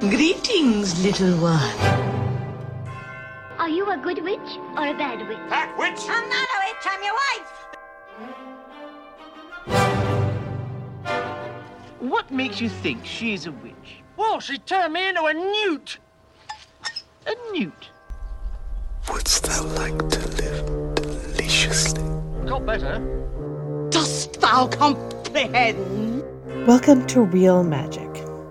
Greetings, little one. Are you a good witch or a bad witch? That witch! I'm not a witch, I'm your wife. What makes you think she's a witch? Well, she turned me into a newt. A newt? Wouldst thou like to live deliciously? Got better. Dost thou comprehend? Welcome to Real Magic,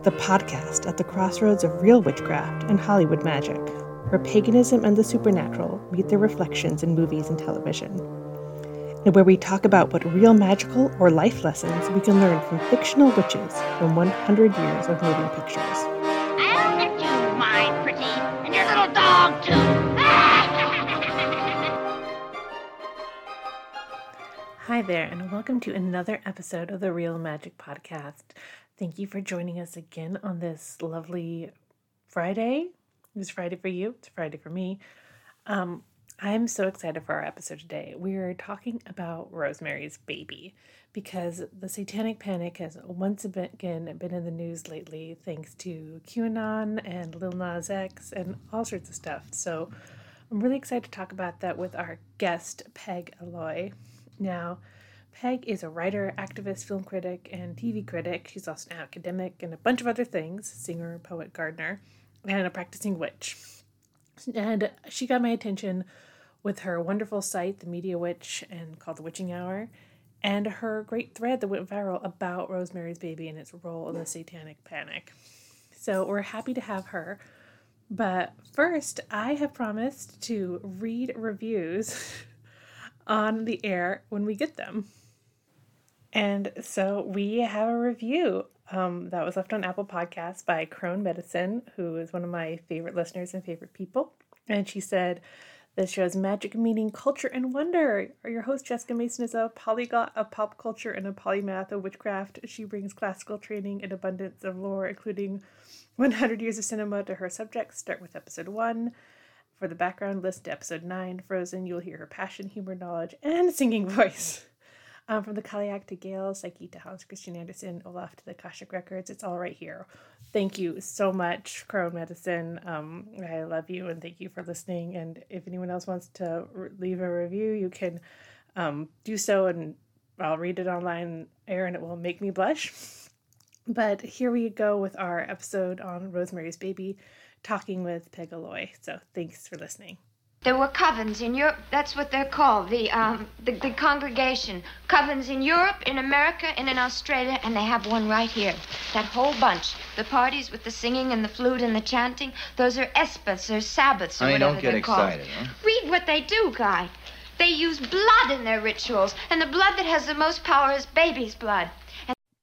the podcast at the crossroads of real witchcraft and Hollywood magic, where paganism and the supernatural meet their reflections in movies and television, and where we talk about what real magical or life lessons we can learn from fictional witches from 100 years of moving pictures. I'll get you, my pretty, and your little dog, too. Hi there, and welcome to another episode of the Real Magic Podcast. Thank you for joining us again on this lovely Friday. It's Friday for you, it's Friday for me. Um, I'm so excited for our episode today. We're talking about Rosemary's Baby because the Satanic Panic has once again been in the news lately thanks to QAnon and Lil Nas X and all sorts of stuff. So I'm really excited to talk about that with our guest, Peg Aloi. Now, Peg is a writer, activist, film critic, and TV critic. She's also an academic and a bunch of other things singer, poet, gardener, and a practicing witch. And she got my attention with her wonderful site, The Media Witch, and called The Witching Hour, and her great thread that went viral about Rosemary's Baby and its role in the Satanic Panic. So we're happy to have her. But first, I have promised to read reviews on the air when we get them. And so we have a review um, that was left on Apple Podcasts by Crone Medicine, who is one of my favorite listeners and favorite people. And she said, This show's magic, meaning, culture, and wonder. Your host, Jessica Mason, is a polyglot of pop culture and a polymath of witchcraft. She brings classical training and abundance of lore, including 100 years of cinema, to her subjects. Start with episode one. For the background, listen to episode 9, Frozen. You'll hear her passion, humor, knowledge, and singing voice. Um, from the Cailleach to Gale, Psyche to Hans Christian Andersen, Olaf to the Akashic Records, it's all right here. Thank you so much, Crone Medicine. Um, I love you and thank you for listening. And if anyone else wants to re- leave a review, you can um, do so and I'll read it online air it will make me blush. But here we go with our episode on Rosemary's Baby, talking with Peg Aloi. So thanks for listening. There were covens in Europe. That's what they're called. The um the, the congregation. Covens in Europe, in America, and in Australia, and they have one right here. That whole bunch. The parties with the singing and the flute and the chanting. Those are espas or sabbaths or Honey, whatever don't get they're called. excited, huh? Read what they do, Guy. They use blood in their rituals, and the blood that has the most power is baby's blood.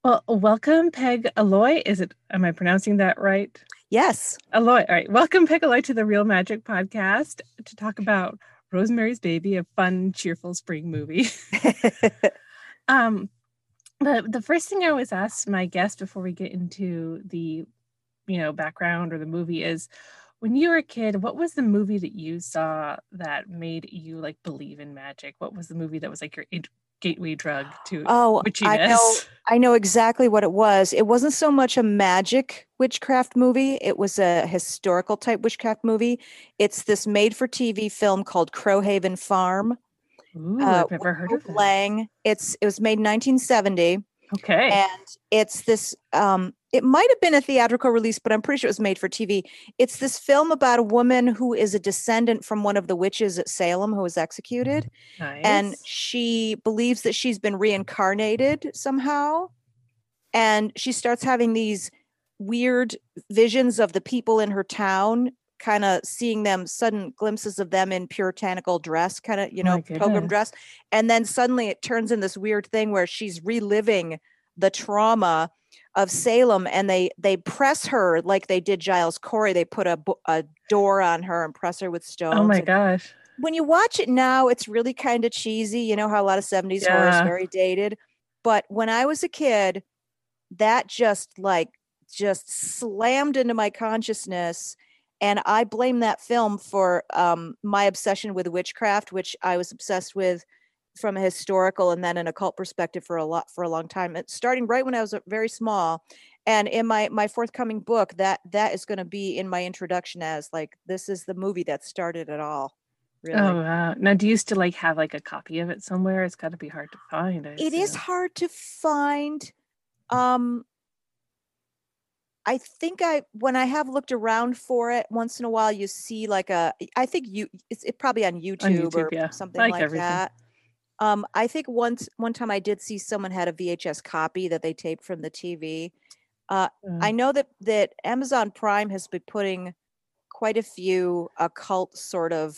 Well, welcome, Peg Aloi. Is it, am I pronouncing that right? Yes. Aloi. All right. Welcome, Aloi, to the Real Magic podcast to talk about Rosemary's Baby, a fun, cheerful spring movie. um, but the first thing I always ask my guest before we get into the, you know, background or the movie is, when you were a kid, what was the movie that you saw that made you like believe in magic? What was the movie that was like your gateway drug to Oh, witchiness? I know. I know exactly what it was. It wasn't so much a magic witchcraft movie. It was a historical type witchcraft movie. It's this made-for-TV film called Crowhaven Farm. Ooh, uh, I've never heard of. Lang. It's it was made in 1970, Okay. and it's this. Um, it might have been a theatrical release, but I'm pretty sure it was made for TV. It's this film about a woman who is a descendant from one of the witches at Salem who was executed mm, nice. and she believes that she's been reincarnated somehow and she starts having these weird visions of the people in her town kind of seeing them sudden glimpses of them in puritanical dress kind of you Oh know pilgrim dress and then suddenly it turns in this weird thing where she's reliving the trauma of Salem and they they press her like they did Giles Corey they put a, a door on her and press her with stones oh my and gosh. when you watch it now, it's really kind of cheesy. You know how a lot of 70s horror is very dated. But when I was a kid, that just like just slammed into my consciousness. And I blame that film for um, my obsession with witchcraft, which I was obsessed with from a historical and then an occult perspective for a lot for a long time. Starting right when I was uh, very small, and in my my forthcoming book that that is going to be in my introduction as like this is the movie that started it all really Oh wow. Now do you still like have like a copy of it somewhere? It's gotta be hard to find. I it is assume. hard to find um i think i when i have looked around for it once in a while you see like a i think you it's it probably on youtube, or YouTube, yeah. something Like like, that um i think once one time i did see someone had a vhs copy that they taped from the tv uh Uh, i know that that amazon prime has been putting quite a few occult sort of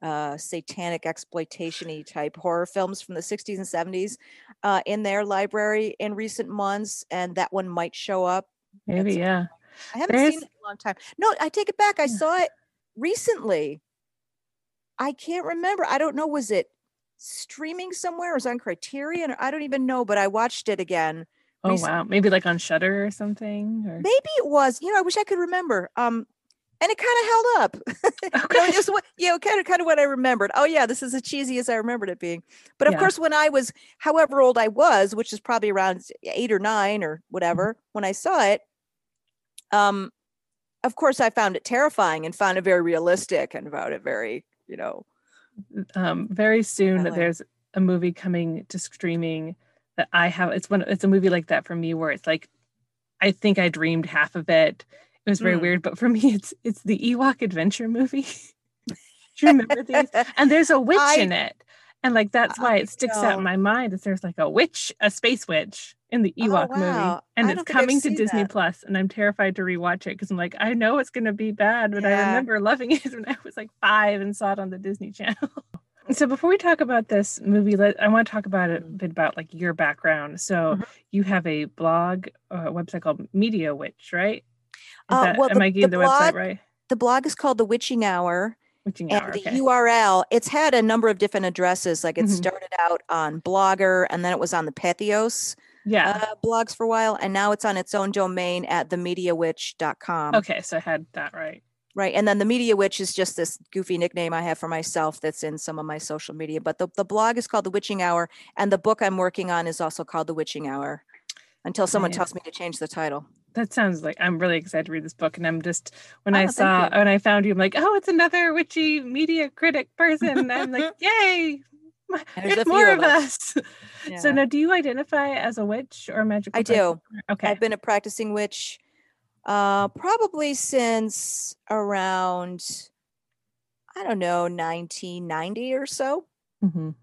uh, satanic exploitation-y type horror films from the 60s and 70s uh, in their library in recent months, and that one might show up. maybe, some- yeah. I haven't There's- seen it in a long time. No, I take it back. I Yeah. saw it recently. I can't remember. I don't know. Was it streaming somewhere? Or was on Criterion? Or I don't even know. But I watched it again. Oh recent- wow. Maybe like on Shudder or something. Or Maybe it was. You know, I wish I could remember. Um, and it kind of held up. you know, Okay. just what you know, kind of kind of what I remembered. Oh yeah, this is as cheesy as I remembered it being. But of Yeah. course, when I was, however old I was, which is probably around eight or nine or whatever, when I saw it, um, of course I found it terrifying and found it very realistic and found it very, you know, um very soon Compelling. there's a movie coming to streaming that I have it's one it's a movie like that for me where it's like I think I dreamed half of it. It was very Hmm. weird, but for me it's it's the Ewok adventure movie. Do you remember these? And there's a witch I- in it. And like that's why I it sticks out in my mind is there's like a witch, a space witch in the Oh, Ewok movie. And I it's don't think I've coming to Disney. Plus, and I'm terrified to rewatch it because I'm like, I know it's gonna be bad, but I remember loving it when I was like five and saw it on the Disney Channel. So before we talk about this movie, let I want to talk about it a Mm-hmm. bit about like your background. So Mhm. you have a blog, uh, a website called Media Witch, right? Is Uh, that, well, am the- I getting the the, website right? the blog is called The Witching Hour. And Hour. the Okay. URL, it's had a number of different addresses. Like it Mhm. started out on Blogger and then it was on the Patheos yeah. uh, blogs for a while. And now it's on its own domain at themediawitch.com. okay, so I had that right. Right. And then the Media Witch is just this goofy nickname I have for myself that's in some of my social media. But the, the blog is called The Witching Hour. And the book I'm working on is also called The Witching Hour until someone Nice. tells me to change the title. That sounds like I'm really excited to read this book, and I'm just when Oh, I saw when I found you, I'm like, oh, it's another witchy media critic person. And I'm like, yay! There's more of of us. So now, do you identify as a witch or a magical? I do. Okay. I've been a practicing witch uh, probably since around, I don't know, 1990 or so. Mhm.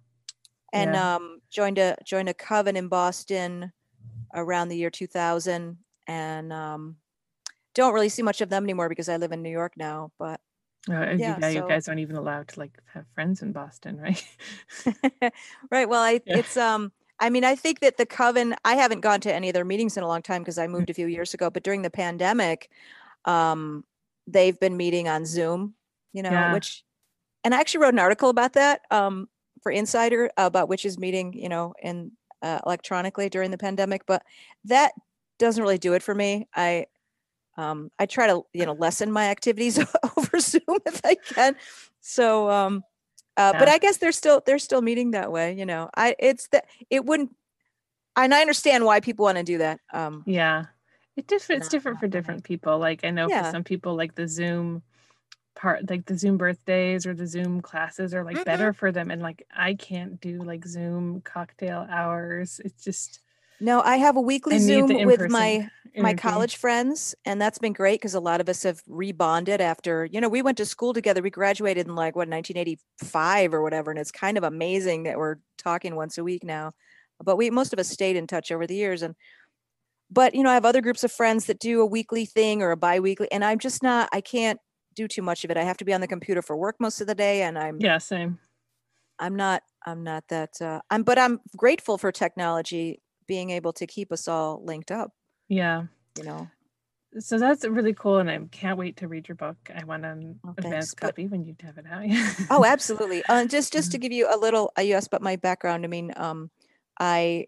and Yeah. um, joined a joined a coven in Boston around the year 2000, and um, don't really see much of them anymore because I live in New York now. But Uh, yeah, yeah, you so- guys aren't even allowed to like have friends in Boston, right? right, well, I Yeah. it's um, I mean, I think that the coven. I haven't gone to any of their meetings in a long time because. I moved a few years ago. But during the pandemic, um, they've been meeting on Zoom. You know, Yeah. which, and I actually wrote an article about that um, for Insider about witches meeting. You know, in uh, electronically during the pandemic, but that doesn't really do it for me. I um, I try to you know lessen my activities over Zoom if I can. So, um, uh, but I guess they're still they're still meeting that way. You know, I it's that it wouldn't, and I understand why people want to do that. Um, yeah, it diff- it's different for different people. Like I know Yeah. for some people, like the Zoom part, like the Zoom birthdays or the Zoom classes are like Mhm. better for them. And like I can't do like Zoom cocktail hours. It's just no, I have a weekly Zoom with my my college friends, and that's been great because a lot of us have rebonded after you know we went to school together. We graduated in like what 1985 or whatever, and it's kind of amazing that we're talking once a week now. But we most of us stayed in touch over the years, and but you know I have other groups of friends that do a weekly thing or a biweekly, and I'm just not. I can't do too much of it. I have to be on the computer for work most of the day, and I'm Yeah, same. I'm not I'm not that. Uh, I'm but I'm grateful for technology being able to keep us all linked up. Yeah. You know. So that's really cool, and I can't wait to read your book. I want an Oh, advanced But- copy when you have it out. Oh, absolutely. Uh, just just Mm-hmm. to give you a little, uh, you asked about my background. I mean, um, I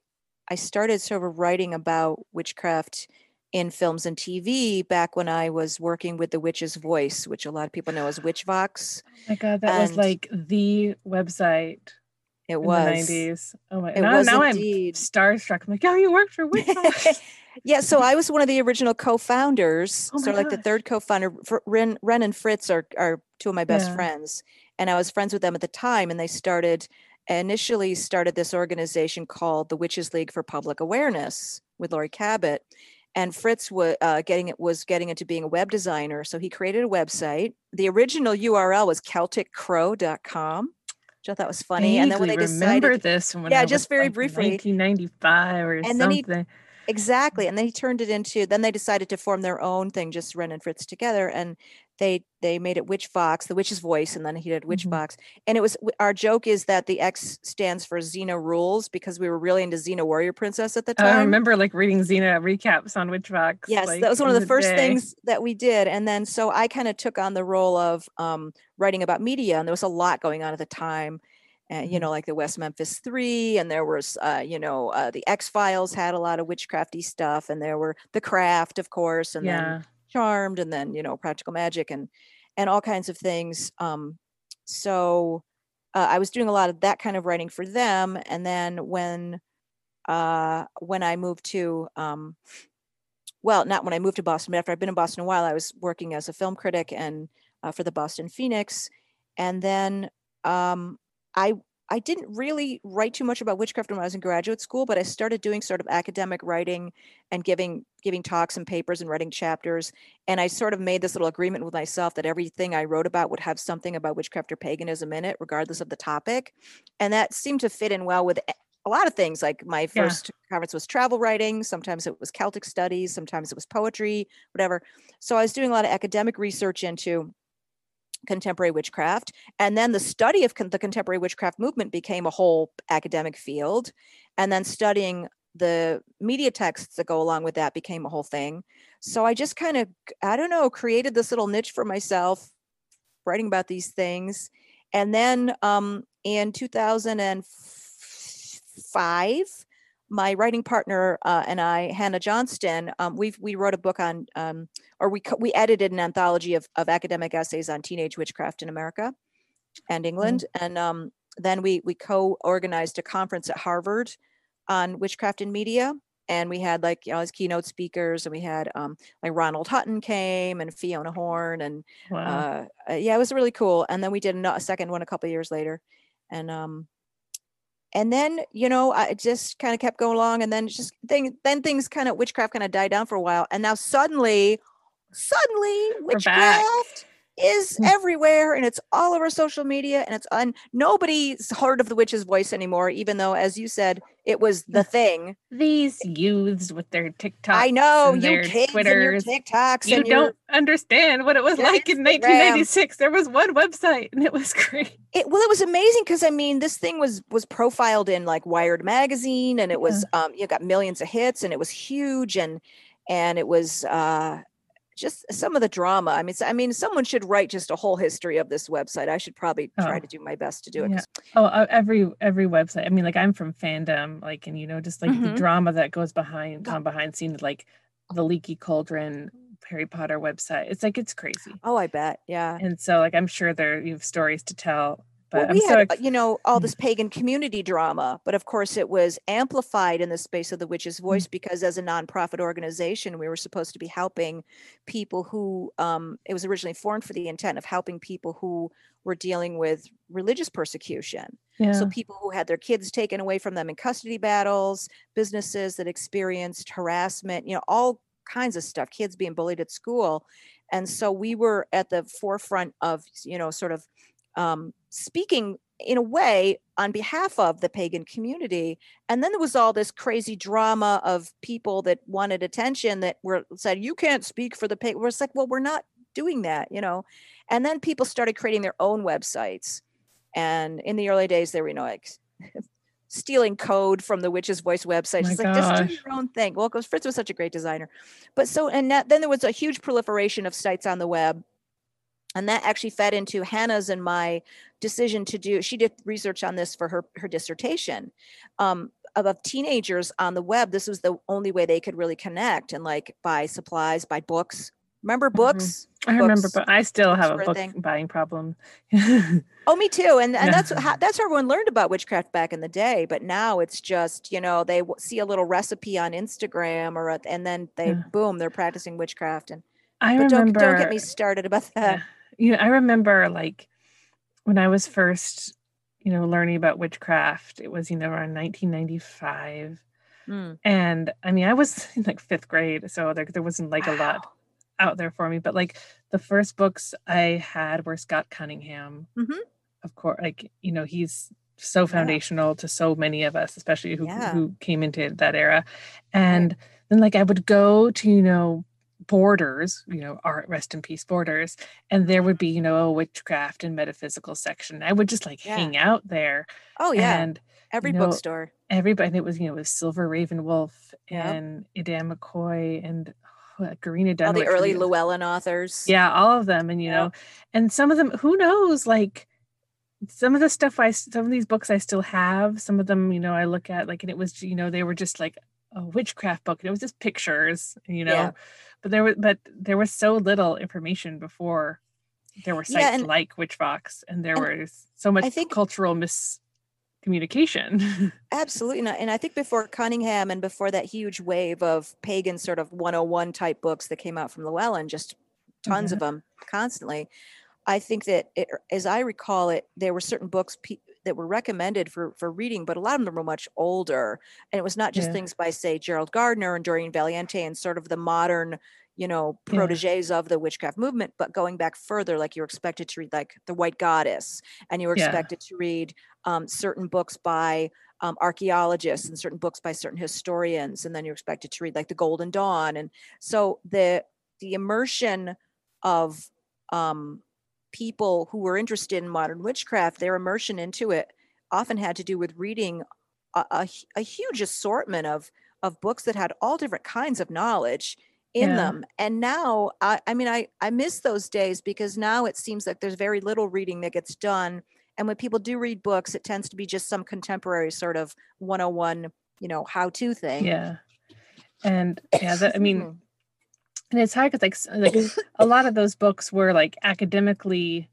I started sort of writing about witchcraft in films and TV back when I was working with The Witch's Voice, which a lot of people know as Witchvox. Oh my god, that was like the website It in was. the 90s. Oh my It now, now. I'm starstruck. I'm like, oh, you worked for Witchvox. Yeah, so I was one of the original co-founders, Oh sort of like the third co-founder. Ren, Ren and Fritz are are two of my best Yeah. friends, and I was friends with them at the time. And they started initially started this organization called the Witches League for Public Awareness with Laurie Cabot. And Fritz was uh, getting it was getting into being a web designer, so he created a website. The original URL was CelticCrow.com, which I thought was funny. and then when they Vaguely remember decided, this Yeah, I just very like, briefly. 1995 or And then he- something. Exactly. And then he turned it into then they decided to form their own thing, just Ren and Fritz together. And they they made it Witchvox, the witch's voice, and then he did Witch Mhm. Fox. And it was our joke is that the X stands for Xena rules because we were really into Xena Warrior Princess at the time. I remember like reading Xena recaps on Witchvox. Yes, like, that was one of in the first day. things that we did. And then so I kind of took on the role of um, writing about media, and there was a lot going on at the time. And you Mhm. know, like the West Memphis Three, and there was, uh, you know, uh, the X Files had a lot of witchcrafty stuff, and there were The Craft, of course, and then Yeah. Charmed, and then you know, Practical Magic, and and all kinds of things. Um, so uh, I was doing a lot of that kind of writing for them, and then when uh, when I moved to um, well, not when I moved to Boston, but after I've been in Boston a while, I was working as a film critic and uh, for the Boston Phoenix, and then um, I I didn't really write too much about witchcraft when I was in graduate school, but I started doing sort of academic writing and giving giving talks and papers and writing chapters. And I sort of made this little agreement with myself that everything I wrote about would have something about witchcraft or paganism in it, regardless of the topic. And that seemed to fit in well with a- lot of things. Like my Yeah. first conference was travel writing, sometimes it was Celtic studies, sometimes it was poetry, whatever. So I was doing a lot of academic research into contemporary witchcraft and then the study of con- the contemporary witchcraft movement became a whole academic field and then studying the media texts that go along with that became a whole thing. So i just kind of i don't know created this little niche for myself writing about these things. And then um, in 2005 my writing partner uh, and i hannah johnston um, we we wrote a book on um, or we we edited an anthology of, of academic essays on teenage witchcraft in America and England, and um, then we we co-organized a conference at Harvard on witchcraft and media, and we had like you know as keynote speakers, and we had um, like Ronald Hutton came and Fiona Horn, and Wow. uh, uh, yeah, it was really cool. And then we did a second one a couple years later, and um, and then you know I just kind of kept going along, and then just thing then things kind of witchcraft kind of died down for a while, and now suddenly, suddenly witchcraft is Mm. everywhere and it's all over social media and it's on nobody's heard of the witch's voice anymore even though as you said it was the thing These youths with their TikToks. i know and you their kids and your tiktoks You and don't understand what it was your like in 1996. There was one website and it was great. it well it was amazing because i mean this thing was was profiled in like wired magazine and it was um you got millions of hits and it was huge and and it was uh just some of the drama i mean I mean someone should write just a whole history of this website i should probably try Oh. to do my best to do it Yeah. Oh, uh, every every website. I mean, like I'm from fandom, like, and you know, just like the Mhm. drama that goes behind on behind scenes, like the Leaky Cauldron Harry Potter website. It's like it's crazy. oh i bet yeah And so, like, I'm sure there you have stories to tell. But well, we so had, ex- you know, all Mm. this pagan community drama, but of course it was amplified in the space of the witch's voice because as a nonprofit organization, we were supposed to be helping people who, um, it was originally formed for the intent of helping people who were dealing with religious persecution. yeah. So people who had their kids taken away from them in custody battles, businesses that experienced harassment, you know, all kinds of stuff, kids being bullied at school. And so we were at the forefront of, you know, sort of um, speaking in a way on behalf of the pagan community. And then there was all this crazy drama of people that wanted attention that were said, you can't speak for the pagan. We're like, well, we're not doing that, you know. And then people started creating their own websites. And in the early days, they were, you know, like stealing code from the Witch's Voice website. She's like, just do your own thing. Well, because Fritz was such a great designer. But so, and that, then there was a huge proliferation of sites on the web. And that actually fed into Hannah's and my decision to do, she did research on this for her, her dissertation. Um, of, teenagers on the web, this was the only way they could really connect and like buy supplies, buy books, Remember books? I remember, but I still have a book thing. buying problem. Oh, me too. And and Yeah. that's how that's how everyone learned about witchcraft back in the day. But now it's just you know they see a little recipe on Instagram or and then they Yeah. boom they're practicing witchcraft. And I but don't remember. don't get me started about that. Yeah. You know, I remember like when I was first, you know, learning about witchcraft. It was you know around 1995, Mm. and I mean I was in like fifth grade, so there there wasn't like a lot out there for me. But like the first books I had were Scott Cunningham. Mhm. Of course, like you know he's so foundational to so many of us, especially who Yeah. who came into that era. And then like I would go to you know borders you know art rest in peace borders and there would be you know a witchcraft and metaphysical section i would just like Yeah. hang out there Oh yeah, and every you know, bookstore. everybody and it was you know it was silver raven wolf Yep. and Edain McCoy and uh, Gerina All Dunwich. the early Llewellyn authors. yeah, all of them, and you Yep. know, and some of them, who knows, like some of the stuff I, some of these books I still have. Some of them, you know, I look at like, and it was, you know, they were just like a witchcraft book, and it was just pictures, you know, Yeah. But there was, but there was so little information before there were Yeah, sites and- like Witchvox, and there and was so much think- cultural miscommunication. Absolutely not. And I think before Cunningham and before that huge wave of pagan sort of 101 type books that came out from Llewellyn, just tons Mhm. of them constantly. I think that, it, as I recall it, there were certain books pe- that were recommended for for reading, but a lot of them were much older, and it was not just Yeah. things by say Gerald Gardner and Doreen Valiente and sort of the modern, you know, Yeah. proteges of the witchcraft movement, but going back further, like you're expected to read like the White Goddess, and you were Yeah. expected to read um, certain books by um, archaeologists and certain books by certain historians, and then you're expected to read like the Golden Dawn, and so the the immersion of um, people who were interested in modern witchcraft, their immersion into it often had to do with reading a, a, a huge assortment of of books that had all different kinds of knowledge in Yeah. them. And now, I, I mean, I I miss those days because now it seems like there's very little reading that gets done. And when people do read books, it tends to be just some contemporary sort of 101, you know, how to thing. yeah, and yeah, that, I mean, Mhm. And it's hard because like like a lot of those books were like academically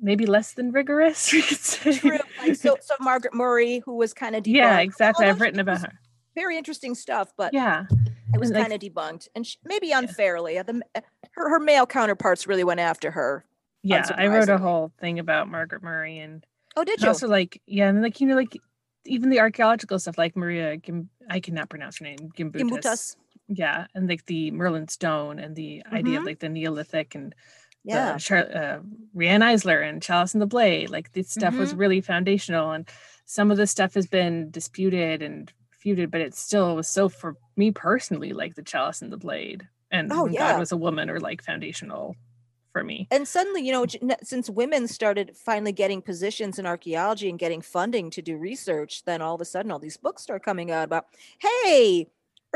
maybe less than rigorous we could say True. Like so, so Margaret Murray, who was kind of yeah exactly i've written about her Very interesting stuff, but yeah it was like- kind of debunked, and sh maybe unfairly. Uh, The, uh, her her male counterparts really went after her. yeah i wrote a whole thing about margaret murray and, Oh, did and you? also like yeah and like you know like even the archaeological stuff like maria Gim- i cannot pronounce her name gimbutas, Gimbutas. Yeah and like the merlin stone and the idea of Mhm. like the neolithic and Yeah. the Char- uh, Riane Eisler and Chalice and the Blade. Like this stuff was Mm-hmm. really foundational, and some of the stuff has been disputed and feuded, but it still was so for me personally, like the Chalice and the Blade, and Oh, yeah. God was a woman, are like foundational for me. and suddenly you know since women started finally getting positions in archaeology and getting funding to do research then all of a sudden all these books start coming out about hey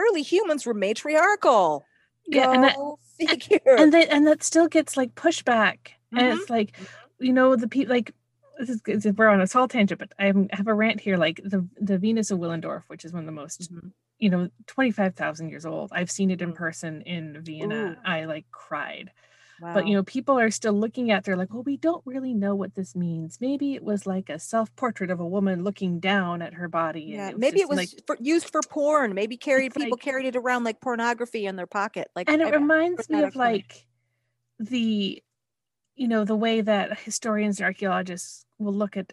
early humans were matriarchal Yeah, and that- figure and that and that still gets like pushback, and Mhm. it's like you know the people like. This is, we're on a small tangent, but I have- a rant here. Like the the Venus of Willendorf, which is one of the most Mhm. you know, 25,000 years old. I've seen it in Mm. person in Vienna. Ooh. I like cried. Wow. But, you know, people are still looking at, they're like, well, we don't really know what this means. Maybe it was like a self portrait of a woman looking down at her body. yeah, maybe it was like, for, used for porn. Maybe carried people like- carried it around like pornography in their pocket. Like, and it I- reminds heard me of like the, you know, the way that historians and archaeologists will look at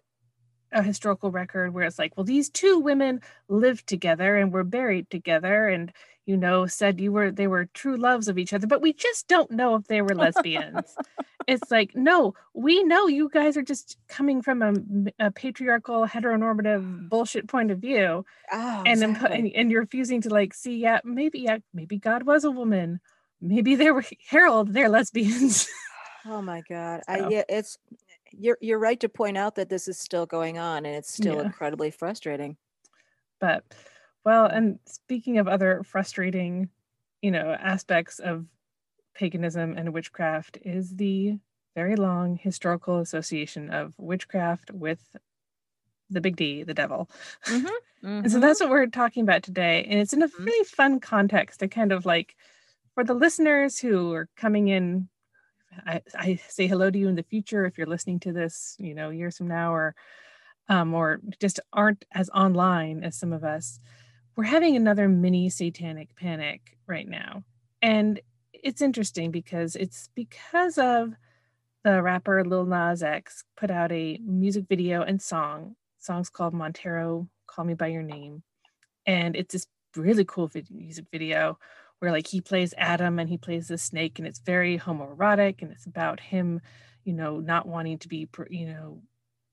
a historical record where it's like, well, these two women lived together and were buried together and, you know, said you were, they were true loves of each other, but we just don't know if they were lesbians. it's like, no, we know you guys are just coming from a patriarchal, heteronormative bullshit point of view. oh, and, exactly. and and you're refusing to like see yeah maybe yeah maybe god was a woman maybe they were harold they're lesbians Oh my God. I yeah, it's you're you're right to point out that this is still going on and it's still Yeah. incredibly frustrating. but well and speaking of other frustrating you know aspects of paganism and witchcraft is the very long historical association of witchcraft with the big d the devil and so Mhm. that's what we're talking about today and it's in a Mhm. really fun context to kind of like for the listeners who are coming in, I, I say hello to you in the future if you're listening to this, you know, years from now, or um, or just aren't as online as some of us. We're having another mini satanic panic right now, and it's interesting because it's because of the rapper Lil Nas X put out a music video and song. Song's called Montero, Call Me by Your Name, and it's this really cool music video where like he plays Adam and he plays the snake and it's very homoerotic and it's about him, you know, not wanting to be, you know,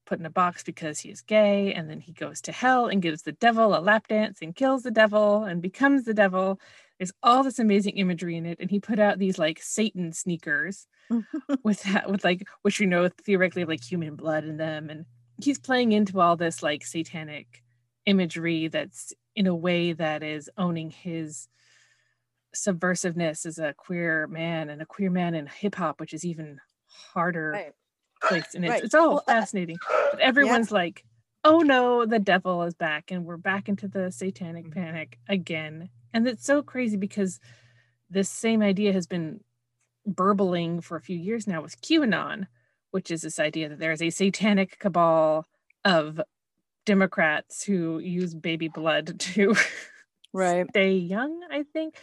put in a box because he is gay and then he goes to hell and gives the devil a lap dance and kills the devil and becomes the devil. There's all this amazing imagery in it and he put out these like Satan sneakers with that with like which you know theoretically have like human blood in them and he's playing into all this like satanic imagery that's in a way that is owning his subversiveness as a queer man and a queer man in hip hop, which is even harder Right. place. And it's, Right. it's all Well, uh, fascinating. But everyone's like, oh no, the devil is back and we're back into the satanic Mm-hmm. panic again. And it's so crazy because this same idea has been burbling for a few years now with QAnon, which is this idea that there is a satanic cabal of Democrats who use baby blood to Right. stay young, I think.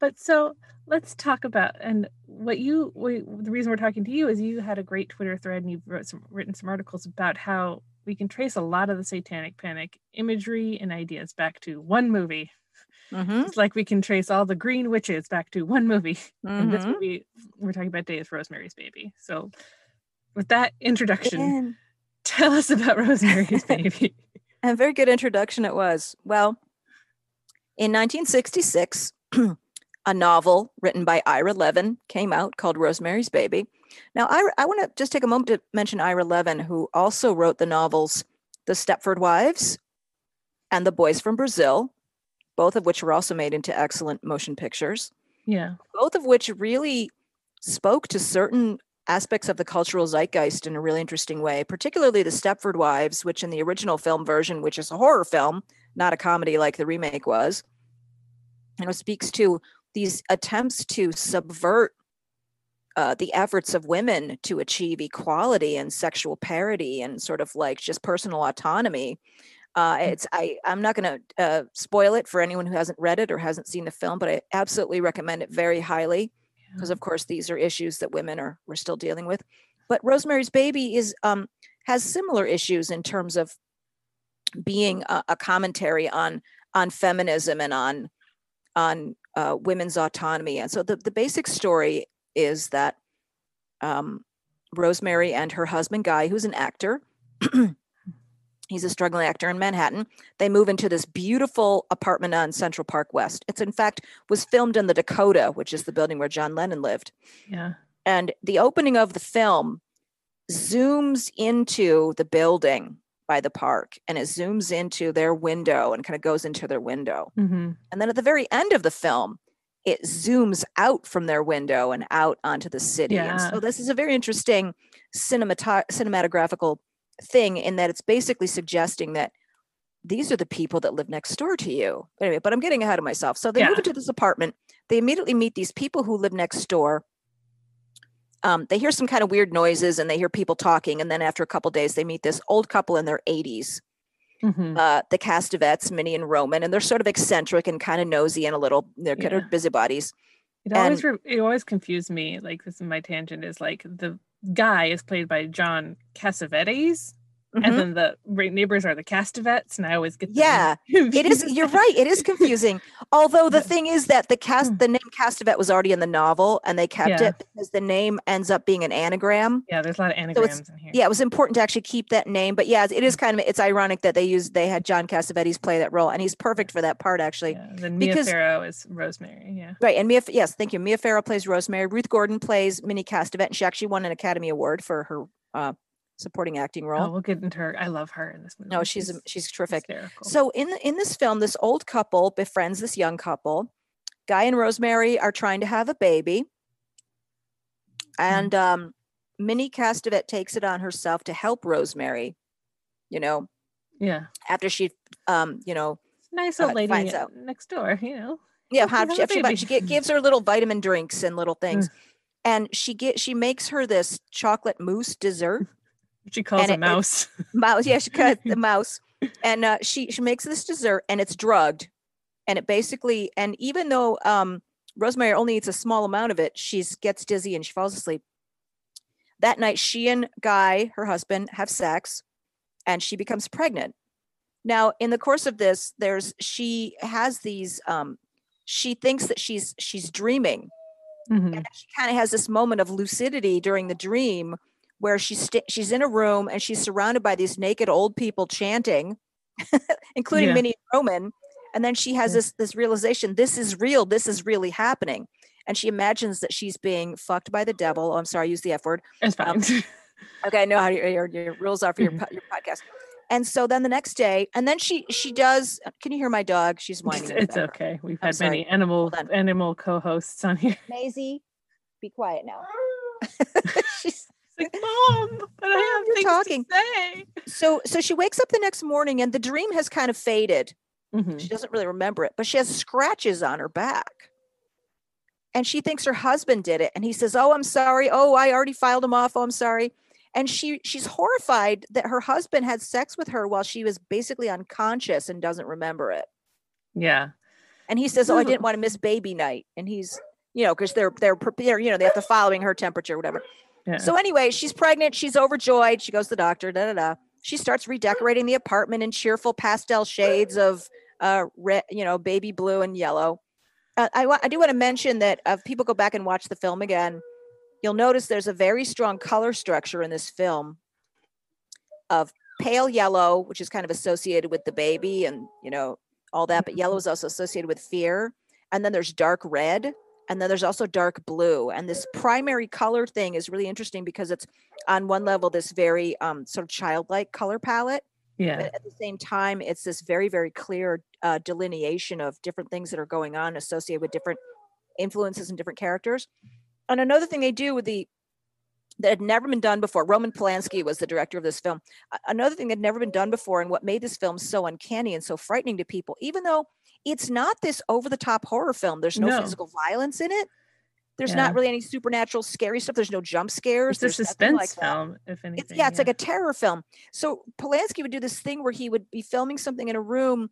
But so let's talk about and what you we, the reason we're talking to you is you had a great Twitter thread and you've wrote some, written some articles about how we can trace a lot of the satanic panic imagery and ideas back to one movie. Mm-hmm. It's like we can trace all the green witches back to one movie. And this movie we're talking about today is Rosemary's Baby. So with that introduction, And, tell us about Rosemary's Baby. and very good introduction it was. Well, in 1966, a novel written by Ira Levin came out called Rosemary's Baby. Now, Ira, I want to just take a moment to mention Ira Levin, who also wrote the novels The Stepford Wives and The Boys from Brazil, both of which were also made into excellent motion pictures. Yeah. both of which really spoke to certain aspects of the cultural zeitgeist in a really interesting way, particularly the Stepford Wives, which in the original film version, which is a horror film, not a comedy like the remake was, you know, speaks to these attempts to subvert uh, the efforts of women to achieve equality and sexual parity and sort of like just personal autonomy. Uh, it's I I'm not going to uh, spoil it for anyone who hasn't read it or hasn't seen the film, but I absolutely recommend it very highly because of course these are issues that women are we're still dealing with. But Rosemary's Baby is um, has similar issues in terms of being a, a commentary on on feminism and on on uh, women's autonomy. And so the the basic story is that um, Rosemary and her husband Guy, who's an actor. He's a struggling actor in Manhattan. They move into this beautiful apartment on Central Park West. It's in fact was filmed in the Dakota, which is the building where John Lennon lived. Yeah. And the opening of the film zooms into the building by the park and it zooms into their window and kind of goes into their window. Mm-hmm. And then at the very end of the film, it zooms out from their window and out onto the city. And so this is a very interesting cinematographical thing in that it's basically suggesting that these are the people that live next door to you. Anyway, but I'm getting ahead of myself. So they Yeah. move into this apartment. They immediately meet these people who live next door. Um, they hear some kind of weird noises and they hear people talking. And then after a couple days, they meet this old couple in their 80s Mm-hmm. uh, the Castevets, Minnie and Roman, and they're sort of eccentric and kind of nosy and a little, they're kind Yeah. of busybodies. It always re- it always confused me. Like this is my tangent is like the guy is played by John Cassavetes, Mhm. and then the right neighbors are the Castevets, and I always get Yeah, It is, you're right, it is confusing. Although the thing is that the cast, Hmm. the name Castevet was already in the novel and they kept Yeah. it because the name ends up being an anagram. Yeah, there's a lot of anagrams it's, in here. yeah, it was important to actually keep that name. But yeah, it is kind of, it's ironic that they used, they had John Cassavetes play that role and he's perfect for that part actually. Yeah, Then Mia because- Farrow is Rosemary. Yeah. Right. And Mia, yes, thank you. Mia Farrow plays Rosemary. Ruth Gordon plays Minnie Castevet, and she actually won an Academy Award for her uh, supporting acting role. Oh, we'll get into her. I love her in this movie. no, she's am- she's terrific. hysterical. So in in this film, this old couple befriends this young couple. Guy and Rosemary are trying to have a baby, and um, Minnie Castevet takes it on herself to help Rosemary. You know, yeah, after she, um, you know, nice uh, old lady finds uh, out. next door. You know. Yeah, Oh, how we she, she, she gives her little vitamin drinks and little things, and she get she makes her this chocolate mousse dessert. She calls And a it- it- mouse. mouse yeah she cut the mouse. And uh, she she makes this dessert and it's drugged. And it basically and even though um rosemary only eats a small amount of it she gets dizzy and she falls asleep. That night she and guy her husband have sex and she becomes pregnant. Now in the course of this there's she has these um she thinks that she's she's dreaming. Mhm. and she kind of has this moment of lucidity during the dream where she's sta she's in a room and she's surrounded by these naked old people chanting including Yeah. Minnie Roman and then she has Yeah. this this realization this is real this is really happening and she imagines that she's being fucked by the devil oh, I'm sorry I used the F word It's um, fine. okay I know how your, your, your rules are for your, your podcast and so then the next day and then she she does can you hear my dog she's whining in the it's okay. We've I'm had many animal animal co-hosts on here. Maisie be quiet now she's It's like, Mom, but I have You're things talking. to say. so so she wakes up the next morning and the dream has kind of faded. Mhm. she doesn't really remember it but she has scratches on her back. And she thinks her husband did it and he says oh i'm sorry. Oh i already filed him off. Oh i'm sorry. And she she's horrified that her husband had sex with her while she was basically unconscious and doesn't remember it. Yeah. and he says oh i didn't want to miss baby night. And he's you know because they're they're prepared you know they have to following her temperature whatever So anyway, she's pregnant. She's overjoyed. She goes to the doctor. Da da da. She starts redecorating the apartment in cheerful pastel shades of uh, red, you know, baby blue and yellow. Uh, I I do want to mention that uh, if people go back and watch the film again, you'll notice there's a very strong color structure in this film of pale yellow, which is kind of associated with the baby and you know all that, but yellow is also associated with fear. And then there's dark red, and then there's also dark blue. And this primary color thing is really interesting because it's on one level this very um, sort of childlike color palette, Yeah. but at the same time, it's this very very clear uh, delineation of different things that are going on associated with different influences and different characters. And another thing they do with the that had never been done before. Roman Polanski was the director of this film. Another thing that had never been done before, and what made this film so uncanny and so frightening to people, even though it's not this over the top horror film, there's no, No. physical violence in it. There's Yeah. not really any supernatural scary stuff. There's no jump scares. It's a there's nothing suspense like that. film, if anything. It's, yeah, it's like a terror film. So Polanski would do this thing where he would be filming something in a room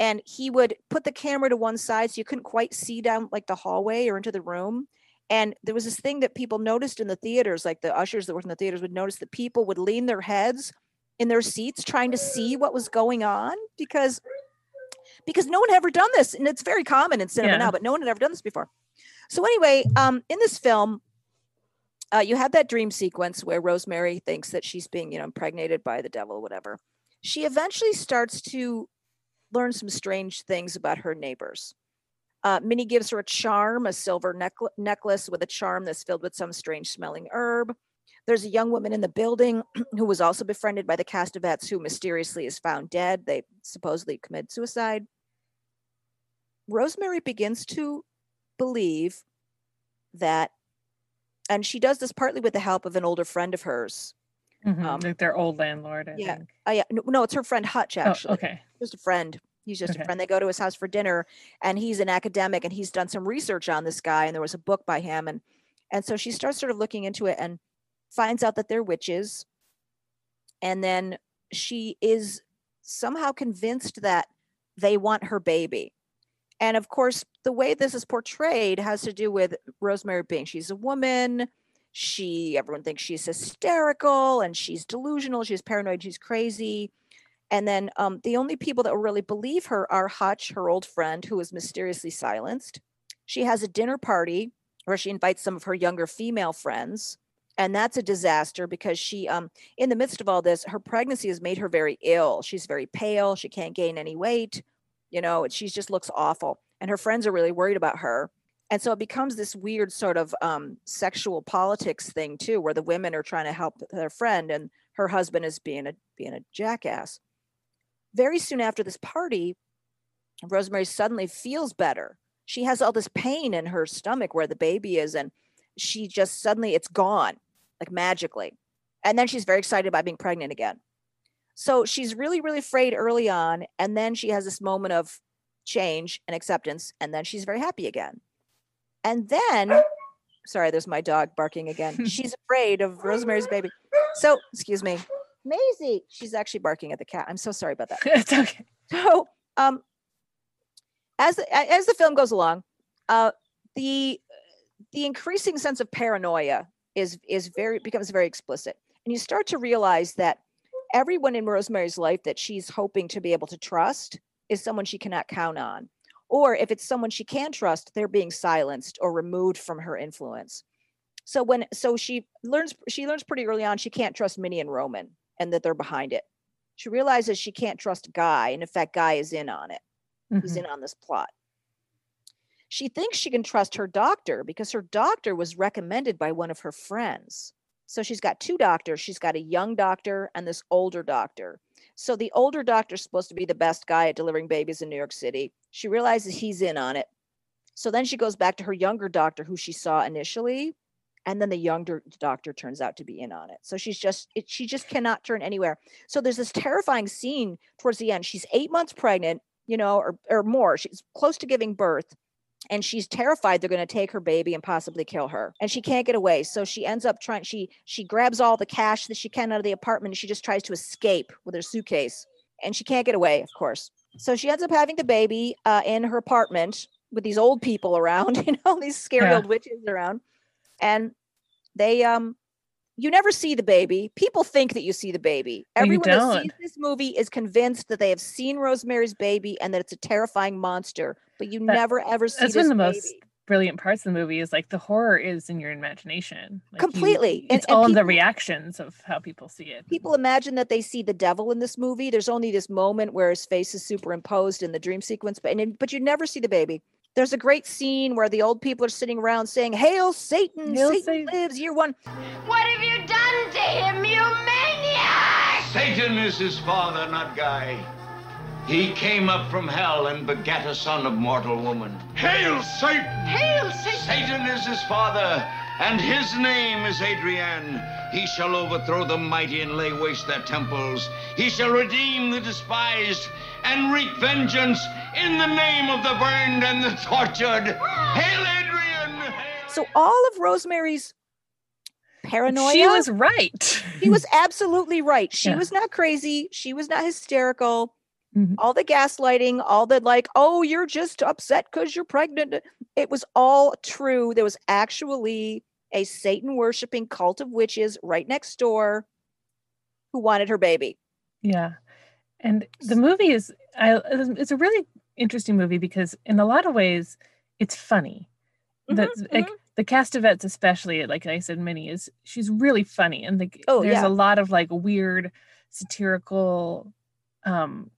and he would put the camera to one side so you couldn't quite see down like the hallway or into the room. And there was this thing that people noticed in the theaters, like the ushers that worked in the theaters would notice that people would lean their heads in their seats trying to see what was going on because because no one had ever done this. And it's very common in cinema Yeah. now, but no one had ever done this before. So anyway, um, in this film, uh, you have that dream sequence where Rosemary thinks that she's being, you know, impregnated by the devil, whatever. She eventually starts to learn some strange things about her neighbors. Uh, Minnie gives her a charm, a silver neckl- necklace with a charm that's filled with some strange smelling herb. There's a young woman in the building who was also befriended by the Castevets, who mysteriously is found dead. They supposedly commit suicide. Rosemary begins to believe that, and she does this partly with the help of an older friend of hers. Mhm, um, like their old landlord. I yeah, think. Oh yeah, no, no, it's her friend Hutch actually. Oh, okay. Just a friend. He's just Okay. a friend. They go to his house for dinner, and he's an academic, and he's done some research on this guy, and there was a book by him, and and so she starts sort of looking into it and finds out that they're witches, and then she is somehow convinced that they want her baby. And of course, the way this is portrayed has to do with Rosemary being she's a woman. She everyone thinks she's hysterical and she's delusional, she's paranoid, she's crazy. And then um, the only people that will really believe her are Hutch, her old friend, who is mysteriously silenced. She has a dinner party where she invites some of her younger female friends. And that's a disaster because she, um, in the midst of all this, her pregnancy has made her very ill. She's very pale. She can't gain any weight. You know, she just looks awful. And her friends are really worried about her. And so it becomes this weird sort of um, sexual politics thing too, where the women are trying to help their friend and her husband is being a being a jackass. Very soon after this party, Rosemary suddenly feels better. She has all this pain in her stomach where the baby is, and she just suddenly it's gone, like magically. And then she's very excited about being pregnant again. So she's really, really afraid early on. And then she has this moment of change and acceptance, and then she's very happy again. And then, sorry, there's my dog barking again. she's afraid of Rosemary's Baby. So, excuse me, Maisie. She's actually barking at the cat. I'm so sorry about that. it's okay. So, um, as the, as the film goes along, uh, the the increasing sense of paranoia is is very becomes very explicit, and you start to realize that everyone in Rosemary's life that she's hoping to be able to trust is someone she cannot count on, or if it's someone she can trust, they're being silenced or removed from her influence. So when so she learns she learns pretty early on she can't trust Minnie and Roman, and that they're behind it. She realizes she can't trust Guy, and in fact, Guy is in on it. He's Mhm. in on this plot. She thinks she can trust her doctor because her doctor was recommended by one of her friends. So she's got two doctors. She's got a young doctor and this older doctor. So the older doctor's supposed to be the best guy at delivering babies in New York City. She realizes he's in on it. So then she goes back to her younger doctor who she saw initially, and then the younger doctor turns out to be in on it. So she's just it, she just cannot turn anywhere. So there's this terrifying scene towards the end. She's 8 months pregnant, you know, or or more. She's close to giving birth and she's terrified they're going to take her baby and possibly kill her and she can't get away so she ends up trying she she grabs all the cash that she can out of the apartment and she just tries to escape with her suitcase and she can't get away of course so she ends up having the baby uh, in her apartment with these old people around you know these scary Yeah. old witches around and they um you never see the baby people think that you see the baby everyone that don't. sees this movie is convinced that they have seen rosemary's baby and that it's a terrifying monster but you That- never ever see That's one of the most baby. brilliant parts of the movie is like the horror is in your imagination. Like, Completely. And- it's and all in the reactions of how people see it. people imagine that they see the devil in this movie. There's only this moment where his face is superimposed in the dream sequence, but and but you never see the baby. There's a great scene where the old people are sitting around saying, "Hail Satan! Hail Satan Satan." lives!" Year one. What have you done to him, you maniac? Satan is his father, not Guy. He came up from hell and begat a son of mortal woman. Hail Satan! Hail Satan! Satan is his father, and his name is Adrian. He shall overthrow the mighty and lay waste their temples. He shall redeem the despised and wreak vengeance in the name of the burned and the tortured. Hail Adrian! Hail So all of Rosemary's paranoia. She was right. She was absolutely right. She Yeah. was not crazy. She was not hysterical. Mhm. All the gaslighting, all the like, oh, you're just upset because you're pregnant. It was all true. There was actually a Satan worshiping cult of witches right next door who wanted her baby. Yeah. And the movie is I it's a really interesting movie because in a lot of ways it's funny. The Mhm, like the Castevets especially, like I said, Minnie is she's really funny and like Oh, there's yeah. a lot of like weird satirical um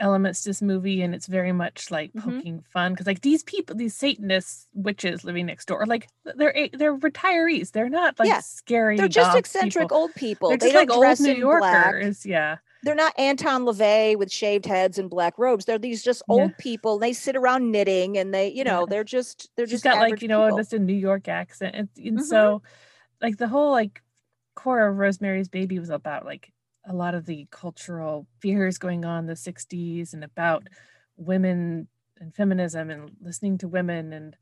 elements to this movie and it's very much like Mhm. poking fun because like these people these satanists witches living next door like they're a- they're retirees they're not like Yeah, scary They're just eccentric people. old people. they're just don't like old new in black. yorkers yeah They're not Anton LaVey with shaved heads and black robes. They're these just Yeah. old people. They sit around knitting and they, you know, Yeah. they're just they're she's just got like you know people. just a New York accent, and, and Mhm. so like the whole like core of Rosemary's Baby was about like a lot of the cultural fears going on in the '60s and about women and feminism and listening to women and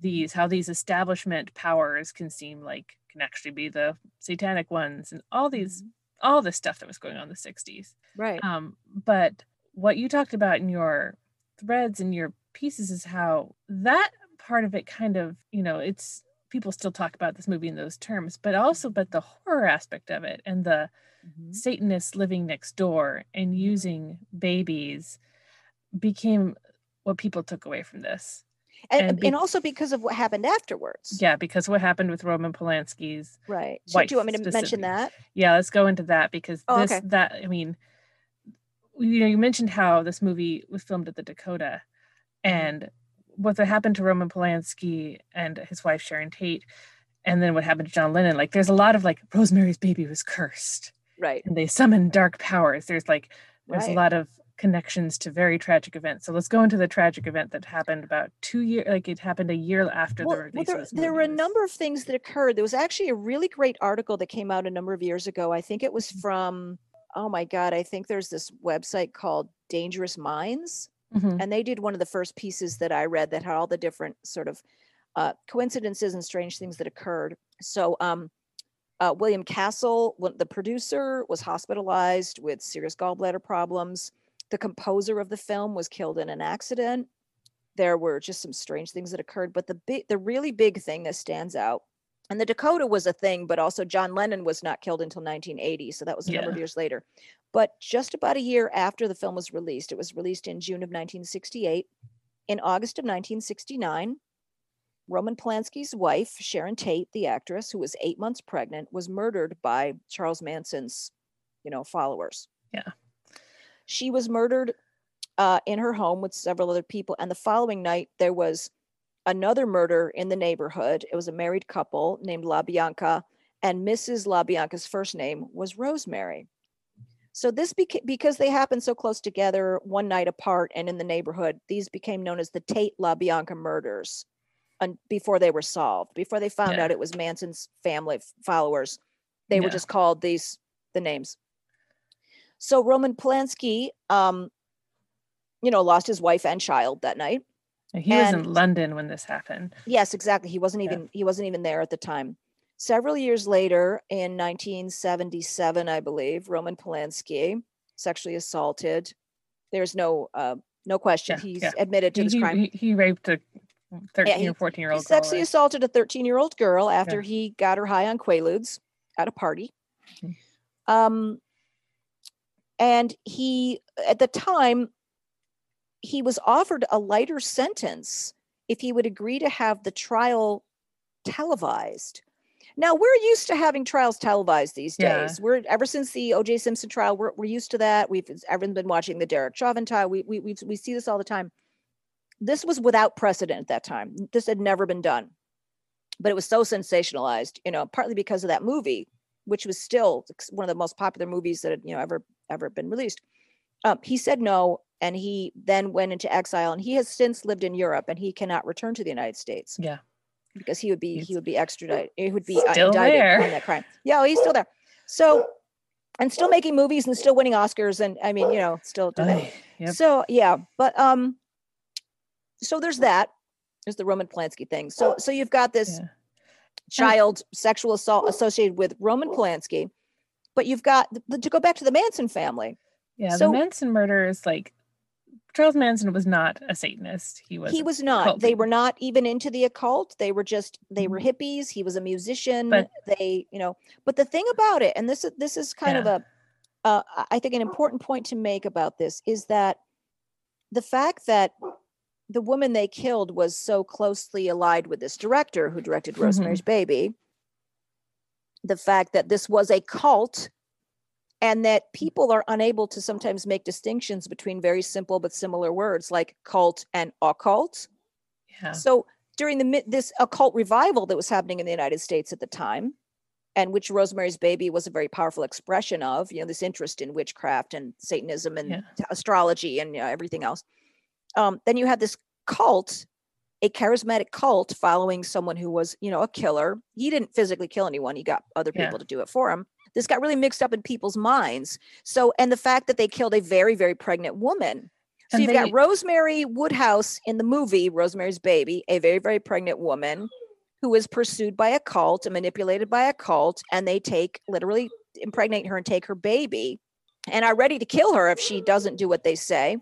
these how these establishment powers can seem like can actually be the satanic ones and all these all this stuff that was going on in the '60s. right. Um, but what you talked about in your threads and your pieces is how that part of it kind of, you know, it's people still talk about this movie in those terms, but also but the horror aspect of it and the Mhm. Satanists living next door and using babies became what people took away from this. And, and and, also because of what happened afterwards. Yeah, because what happened with Roman Polanski's Right. So do you want me to mention that? yeah let's go into that because Oh, this okay. that i mean you know you mentioned how this movie was filmed at the dakota Mm-hmm. and what happened to roman polanski and his wife sharon tate and then what happened to john lennon like there's a lot of like rosemary's baby was cursed Right. and they summon dark powers there's like there's Right. a lot of connections to very tragic events so let's go into the tragic event that happened about two years like it happened a year after the Well, well, there, there were a number of things that occurred. There was actually a really great article that came out a number of years ago. I think it was Mm-hmm. from, oh my God, I think there's this website called Dangerous Minds. Mhm. and they did one of the first pieces that I read that had all the different sort of uh, coincidences and strange things that occurred. So, um, uh, William Castle, the producer, was hospitalized with serious gallbladder problems. The composer of the film was killed in an accident. There were just some strange things that occurred, but the big, the really big thing that stands out, and the Dakota was a thing, but also John Lennon was not killed until 1980, so that was a number of years later. But just about a year after the film was released, it was released in June of 1968. In August of 1969, Roman Polanski's wife, Sharon Tate, the actress who was eight months pregnant, was murdered by Charles Manson's, you know, followers. Yeah. She was murdered uh, in her home with several other people. And the following night, there was another murder in the neighborhood. It was a married couple named La Bianca, and Mrs. La Bianca's first name was Rosemary. So this beca- because they happened so close together, one night apart, and in the neighborhood, these became known as the Tate La Bianca murders. And before they were solved, before they found Yeah. out it was Manson's family f- followers, they were just called these the names. So Roman Polanski, um, you know, lost his wife and child that night. He was in London when this happened. Yes, exactly. He wasn't Yeah. even he wasn't even there at the time. Several years later, in 1977, I believe, Roman Polanski sexually assaulted. There's no uh, no question. Yeah, He's yeah. admitted to He, this crime. he, he raped a 13 he- or 14 year old girl. sexually right? assaulted a 13 year old girl after he got her high on Quaaludes at a party. Hmm. Um, and he, at the time, he was offered a lighter sentence if he would agree to have the trial televised. Now we're used to having trials televised these Yeah. days. We're ever since the O.J. Simpson trial, we're, we're used to that. We've everyone's been watching the Derek Chauvin trial. We we we we see this all the time. This was without precedent at that time. This had never been done, but it was so sensationalized. You know, partly because of that movie, which was still one of the most popular movies that had you know ever ever been released. Um, he said no, and he then went into exile, and he has since lived in Europe, and he cannot return to the United States Yeah. because he would be He's he would be extradited. He would be still indicted there. on that crime. Yeah, well, he's still there. So, and still making movies and still winning Oscars, and I mean, you know, still doing. Yep. So yeah, but um, so there's that. There's the Roman Polanski thing. So so you've got this Yeah. child sexual assault associated with Roman Polanski, but you've got the, to go back to the Manson family. Yeah. So- the Manson murder is like Charles Manson was not a Satanist. He was. he was not. cult They were not even into the occult. They were just they were hippies. He was a musician. But- they, you know, but the thing about it, and this is this is kind of Yeah. a, uh, I think an important point to make about this is that the fact that the woman they killed was so closely allied with this director who directed. Rosemary's mm-hmm. Baby. The fact that this was a cult and that people are unable to sometimes make distinctions between very simple but similar words like cult and occult. Yeah. So during the this occult revival that was happening in the United States at the time, and which Rosemary's Baby was a very powerful expression of, you know, this interest in witchcraft and Satanism and Yeah. astrology and you know, everything else. Um, then you had this cult, a charismatic cult following someone who was, you know, a killer. He didn't physically kill anyone; he got other Yeah. people to do it for him. This got really mixed up in people's minds. So, and the fact that they killed a very, very pregnant woman. So And you've they- got Rosemary Woodhouse in the movie Rosemary's Baby, a very, very pregnant woman who is pursued by a cult and manipulated by a cult, and they take literally impregnate her and take her baby and are ready to kill her if she doesn't do what they say.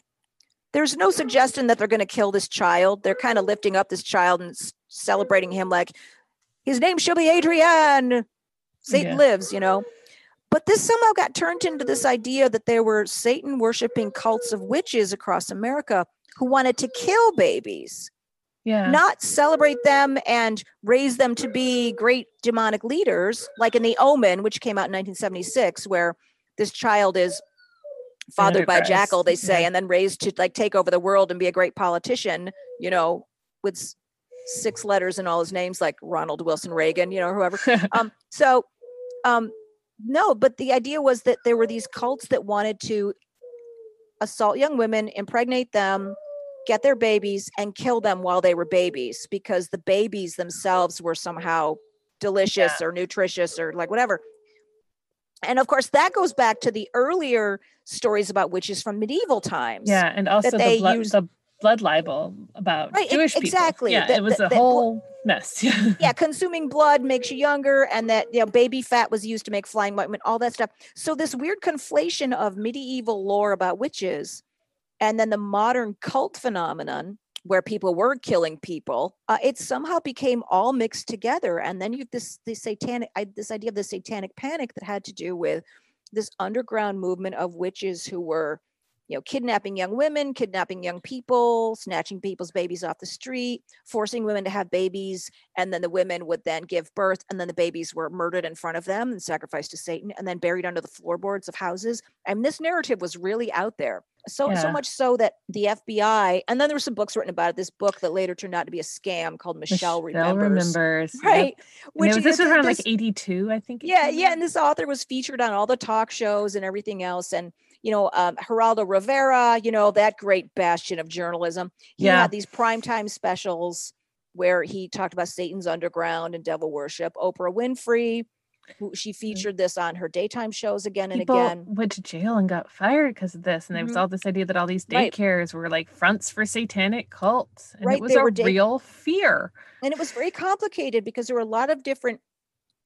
There's no suggestion that they're going to kill this child. They're kind of lifting up this child and celebrating him like his name should be Adrian. Satan Yeah. lives, you know. But this somehow got turned into this idea that there were Satan worshiping cults of witches across America who wanted to kill babies, Yeah. not celebrate them and raise them to be great demonic leaders, like in The Omen, which came out in 1976, where this child is fathered by a jackal, they say, yeah. and then raised to like take over the world and be a great politician, you know, with six letters in all his names, like Ronald Wilson Reagan, you know, or whoever. Um so um no but the idea was that there were these cults that wanted to assault young women impregnate them get their babies and kill them while they were babies because the babies themselves were somehow delicious or nutritious or like whatever And of course, that goes back to the earlier stories about witches from medieval times. Yeah, and also that the blood, used- the blood libel about Right, Jewish people. exactly. Yeah, That- it was that- a blo- whole mess. Yeah. yeah, consuming blood makes you younger, and that you know baby fat was used to make flying ointment, all that stuff. So this weird conflation of medieval lore about witches, and then the modern cult phenomenon where people were killing people, uh, it somehow became all mixed together. And then you this this satanic I, this idea of the satanic panic that had to do with this underground movement of witches who were you know, kidnapping young women, kidnapping young people, snatching people's babies off the street, forcing women to have babies, and then the women would then give birth, and then the babies were murdered in front of them and sacrificed to Satan, and then buried under the floorboards of houses. And this narrative was really out there. So so much so that the FBI, and then there were some books written about it. This book that later turned out to be a scam called Michelle, Michelle Remembers. remembers. Right. And it was, this was around this- like 82, I think. yeah, yeah, and this author was featured on all the talk shows and everything else, and you know, um, Geraldo Rivera, you know, that great bastion of journalism. He Yeah. had these primetime specials where he talked about Satan's underground and devil worship. Oprah Winfrey, who she featured this on her daytime shows again and Mm. People again. went to jail and got fired because of this. And there was Mhm. all this idea that all these Right. daycares were like fronts for satanic cults. And Right, it was they a day- real fear. and it was very complicated because there were a lot of different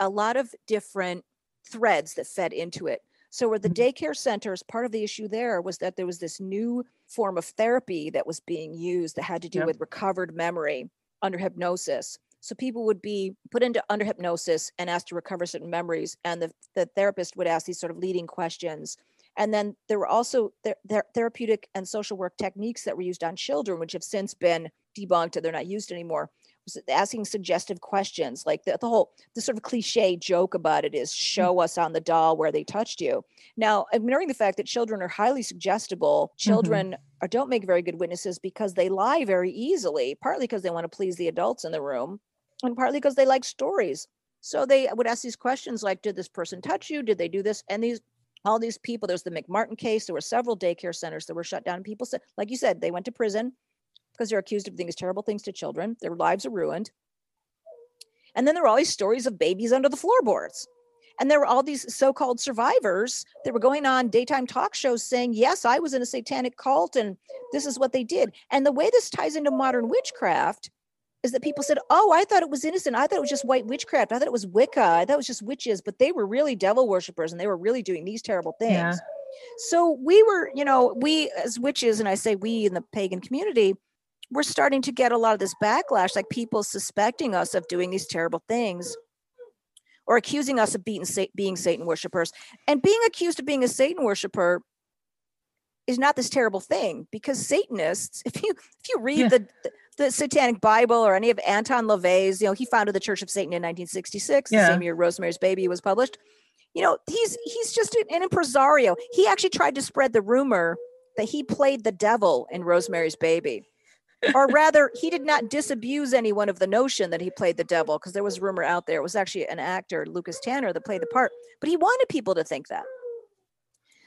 a lot of different threads that fed into it so where the mm-hmm. daycare centers part of the issue there was that there was this new form of therapy that was being used that had to do Yep. with recovered memory under hypnosis. So people would be put into under hypnosis and asked to recover certain memories and the, the therapist would ask these sort of leading questions. And then there were also ther- ther- therapeutic and social work techniques that were used on children which have since been debunked and they're not used anymore asking suggestive questions like the, the whole the sort of cliche joke about it is mm-hmm. show us on the doll where they touched you. Now ignoring the fact that children are highly suggestible mm-hmm. children are, don't make very good witnesses because they lie very easily partly because they want to please the adults in the room and partly because they like stories. So they would ask these questions like did this person touch you? Did they do this? And these all these people there's the mcmartin case there were several daycare centers that were shut down and people said like you said they went to prison because they're accused of doing these terrible things to children. Their lives are ruined. And then there were all these stories of babies under the floorboards. And there were all these so called survivors that were going on daytime talk shows saying, Yes, I was in a satanic cult and this is what they did. And the way this ties into modern witchcraft is that people said, Oh, I thought it was innocent. I thought it was just white witchcraft. I thought it was Wicca. I thought it was just witches, but they were really devil worshippers and they were really doing these terrible things. Yeah. So we were, you know, we as witches, and I say we in the pagan community, we're starting to get a lot of this backlash, like people suspecting us of doing these terrible things or accusing us of being, being Satan worshipers. And being accused of being a Satan worshiper is not this terrible thing because Satanists, if you if you read Yeah. the the Satanic Bible or any of Anton LaVey's, you know, he founded the Church of Satan in 1966, the same year Rosemary's Baby was published. You know, he's he's just an impresario. He actually tried to spread the rumor that he played the devil in Rosemary's Baby. Or rather, he did not disabuse anyone of the notion that he played the devil because there was rumor out there. It was actually an actor, Lucas Tanner, that played the part, but he wanted people to think that.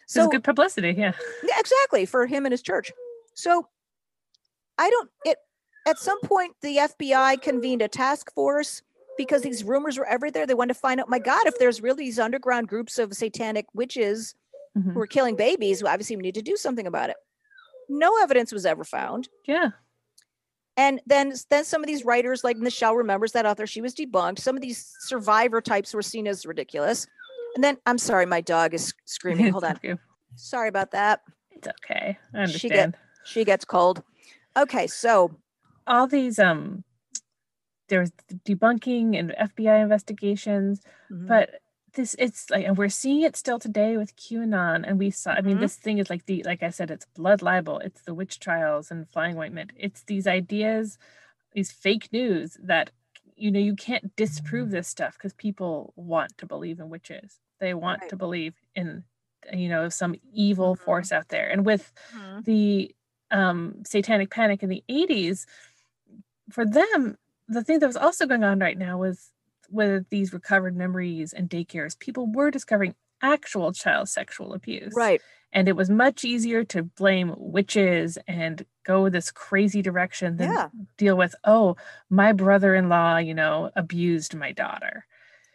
So good publicity. Yeah. Yeah, exactly for him and his church. So I don't it at some point the FBI convened a task force because these rumors were everywhere. They wanted to find out, my God, if there's really these underground groups of satanic witches Mhm. who are killing babies, well, obviously we need to do something about it. No evidence was ever found. Yeah. And then then some of these writers, like Michelle remembers that author, she was debunked. Some of these survivor types were seen as ridiculous. And then I'm sorry, my dog is screaming. Hold on. Sorry about that. It's okay. I She understand. get she gets cold. Okay, so all these um there was debunking and FBI investigations, Mhm. but this it's like and we're seeing it still today with QAnon and we saw I mean Mhm. this thing is like the like I said it's blood libel, it's the witch trials and flying ointment. It's these ideas, these fake news that you know you can't disprove this stuff because people want to believe in witches. They want Right. to believe in you know some evil Mhm. force out there. And with Mhm. the um, satanic panic in the 80s, for them, the thing that was also going on right now was with these recovered memories and daycares, people were discovering actual child sexual abuse. right. And it was much easier to blame witches and go this crazy direction than Yeah. deal with, oh, my brother in law, you know, abused my daughter.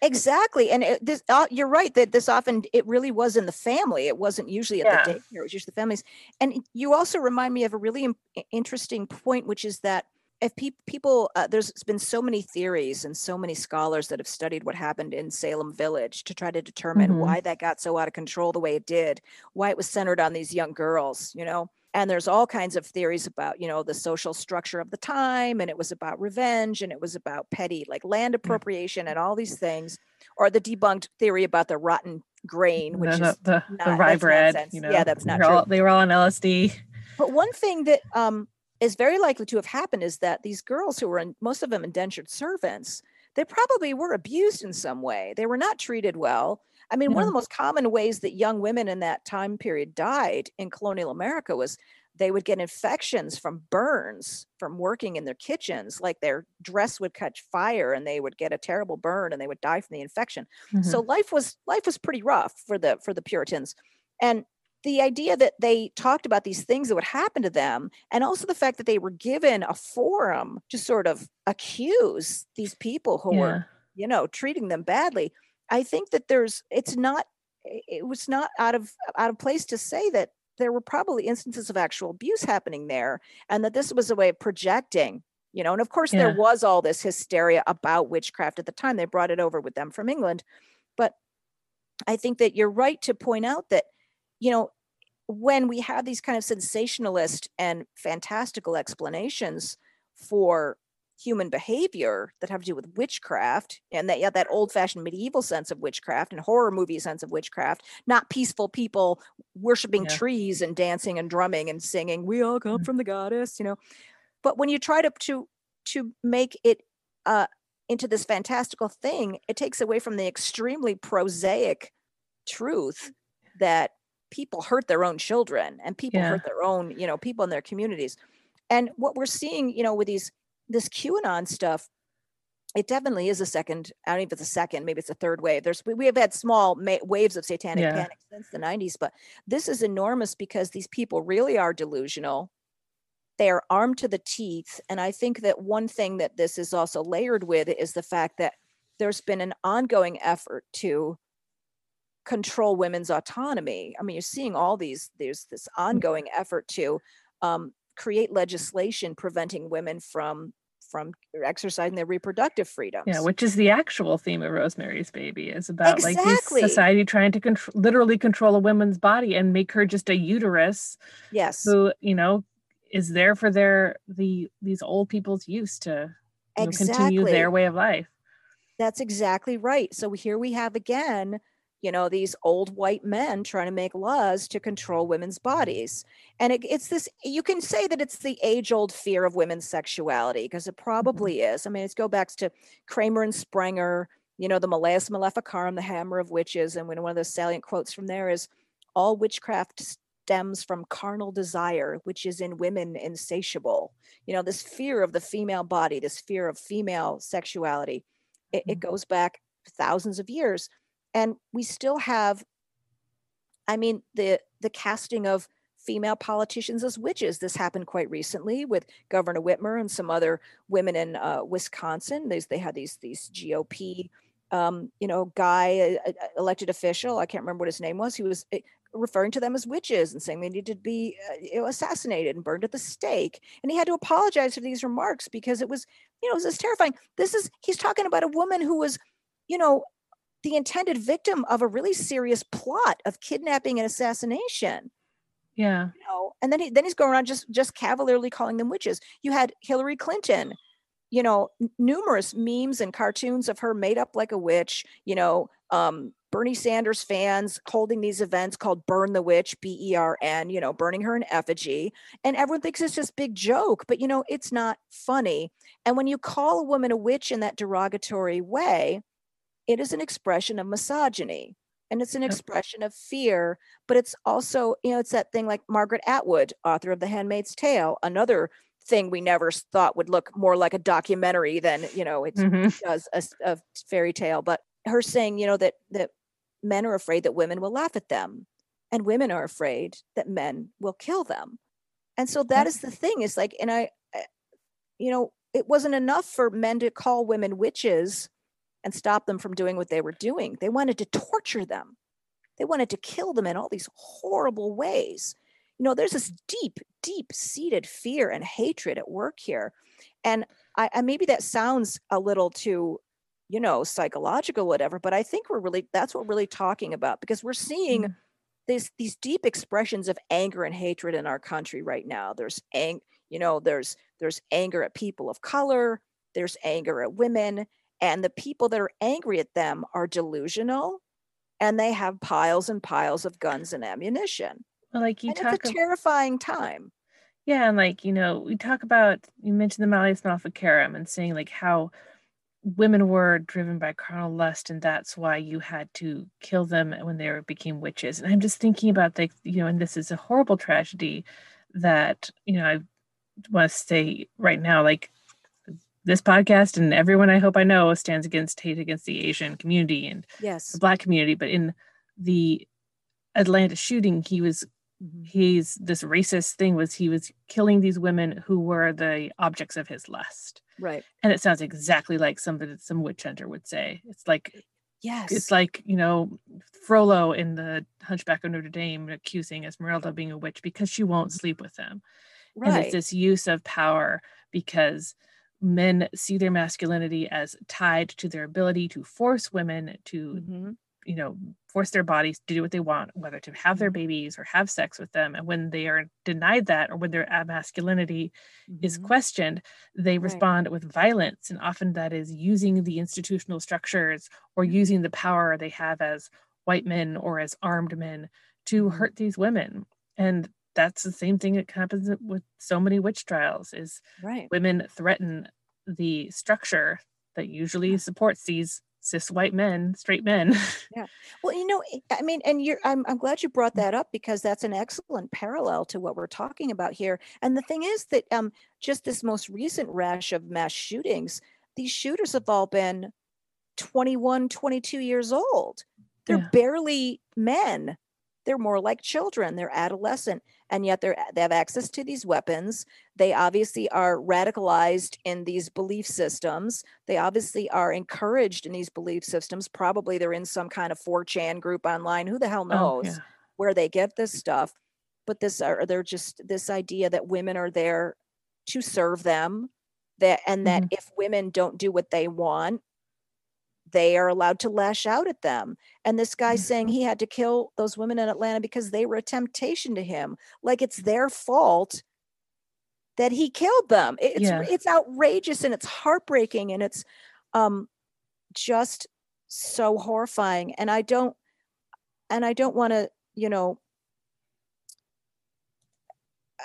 Exactly, and it, this uh, you're right that this often it really was in the family. It wasn't usually at Yeah. the daycare. It was usually the families. And you also remind me of a really im- interesting point, which is that if peop people, uh, there's been so many theories and so many scholars that have studied what happened in Salem Village to try to determine Mhm. why that got so out of control the way it did, why it was centered on these young girls, you know. And there's all kinds of theories about, you know, the social structure of the time, and it was about revenge, and it was about petty like land appropriation and all these things, or the debunked theory about the rotten grain, which the, is the, the, not- the rye bread, nonsense. you know. Yeah, that's not they're all- true. they were all on LSD. But one thing that um, is very likely to have happened is that these girls who were in, most of them indentured servants, they probably were abused in some way. They were not treated well. I mean, one of the most common ways that young women in that time period died in colonial America was they would get infections from burns from working in their kitchens, like their dress would catch fire and they would get a terrible burn and they would die from the infection. So mm-hmm. life was life was pretty rough for the for the Puritans. And the idea that they talked about these things that would happen to them and also the fact that they were given a forum to sort of accuse these people who yeah. were you know treating them badly i think that there's it's not it was not out of out of place to say that there were probably instances of actual abuse happening there and that this was a way of projecting you know and of course there was all this hysteria about witchcraft at the time they brought it over with them from england but i think that you're right to point out that you know when we have these kind of sensationalist and fantastical explanations for human behavior that have to do with witchcraft and that yeah that old fashioned medieval sense of witchcraft and horror movie sense of witchcraft not peaceful people worshiping Yeah. trees and dancing and drumming and singing we all come from the goddess you know but when you try to to to make it uh into this fantastical thing it takes away from the extremely prosaic truth that people hurt their own children and people Yeah. hurt their own you know people in their communities and what we're seeing you know with these this qanon stuff it definitely is a second i don't know if it's a second maybe it's a third wave there's we, we have had small ma- waves of satanic Yeah. panic since the 90s but this is enormous because these people really are delusional they are armed to the teeth and i think that one thing that this is also layered with is the fact that there's been an ongoing effort to control women's autonomy i mean you're seeing all these there's this ongoing effort to um, create legislation preventing women from from exercising their reproductive freedoms Yeah, which is the actual theme of Rosemary's Baby is about like Exactly. this society trying to control, literally control a woman's body and make her just a uterus yes who you know is there for their the these old people's use to you know, continue their way of life. That's exactly right. So here we have again, you know, these old white men trying to make laws to control women's bodies. And it, it's this, you can say that it's the age old fear of women's sexuality because it mm-hmm. probably is. I mean, it's go back to Kramer and Sprenger, you know, the Malleus Maleficarum, the hammer of witches. And when one of the salient quotes from there is all witchcraft stems from carnal desire, which is in women insatiable. You know, this fear of the female body, this fear of female sexuality it, it mm-hmm. goes back thousands of years and we still have i mean the the casting of female politicians as witches. This happened quite recently with governor whitmer and some other women in uh, wisconsin. These they had these these gop um, you know guy uh, uh, elected official i can't remember what his name was. He was uh, referring to them as witches and saying they needed to be uh, assassinated and burned at the stake. And he had to apologize for these remarks because it was you know it was terrifying. This is he's talking about a woman who was you know the intended victim of a really serious plot of kidnapping and assassination. Yeah. you know and then he, then he's going around just just cavalierly calling them witches. You had hillary clinton you know n- numerous memes and cartoons of her made up like a witch you know um bernie sanders fans holding these events called burn the witch b-e-r-n you know burning her in effigy. And everyone thinks it's this big joke but you know it's not funny. And when you call a woman a witch in that derogatory way it is an expression of misogyny and it's an expression of fear but it's also you know it's that thing like margaret atwood author of the handmaid's tale another thing we never thought would look more like a documentary than you know it Mhm. does a, a fairy tale but her saying you know that that men are afraid that women will laugh at them and women are afraid that men will kill them. And so that is the thing is like and i I- you know it wasn't enough for men to call women witches and stop them from doing what they were doing. They wanted to torture them. They wanted to kill them in all these horrible ways. You know, there's this deep, deep seated fear and hatred at work here. And I, I maybe that sounds a little too, you know, psychological, whatever, but I think we're really that's what we're really talking about because we're seeing Mm. these these deep expressions of anger and hatred in our country right now. There's ang, you know, there's there's anger at people of color, there's anger at women, and the people that are angry at them are delusional and they have piles and piles of guns and ammunition. Well, like you and talk it's a terrifying time. Yeah, and like, you know, we talk about you mentioned the Malleus Maleficarum and saying like how women were driven by carnal lust and that's why you had to kill them when they were, became witches. And I'm just thinking about like, you know, and this is a horrible tragedy that, you know, I want to say right now, like this podcast and everyone I hope I know stands against hate against the Asian community and Yes. the black community, but in the Atlanta shooting, he was Mhm. he's this racist thing was he was killing these women who were the objects of his lust. Right. And it sounds exactly like something that some witch hunter would say. It's like Yes. it's like, you know, Frollo in the Hunchback of Notre Dame accusing Esmeralda of being a witch because she won't sleep with him. Right. And it's this use of power because men see their masculinity as tied to their ability to force women to Mhm. you know force their bodies to do what they want whether to have their Mhm. babies or have sex with them and when they are denied that or when their masculinity is Mhm. questioned they Right. respond with violence and often that is using the institutional structures or using the power they have as white men or as armed men to Mhm. hurt these women and that's the same thing that happens with so many witch trials is Right. women threaten the structure that usually supports these cis white men straight men yeah. Well, you know, I- I mean, and you're, I'm, I'm glad you brought Mm. that up because that's an excellent parallel to what we're talking about here. And the thing is that um, just this most recent rash of mass shootings, these shooters have all been 21, 22 years old. They're Yeah. barely men. They're more like children. They're adolescent, and yet they're they have access to these weapons. They obviously are radicalized in these belief systems. They obviously are encouraged in these belief systems. Probably they're in some kind of 4chan group online. Who the hell Oh, knows yeah. where they get this stuff? But this are they're just this idea that women are there to serve them, that and that mm-hmm. if women don't do what they want, they are allowed to lash out at them. And this guy saying he had to kill those women in Atlanta because they were a temptation to him, like it's their fault that he killed them. It's Yeah. it's outrageous and it's heartbreaking and it's um just so horrifying. And I don't and I don't want to, you know,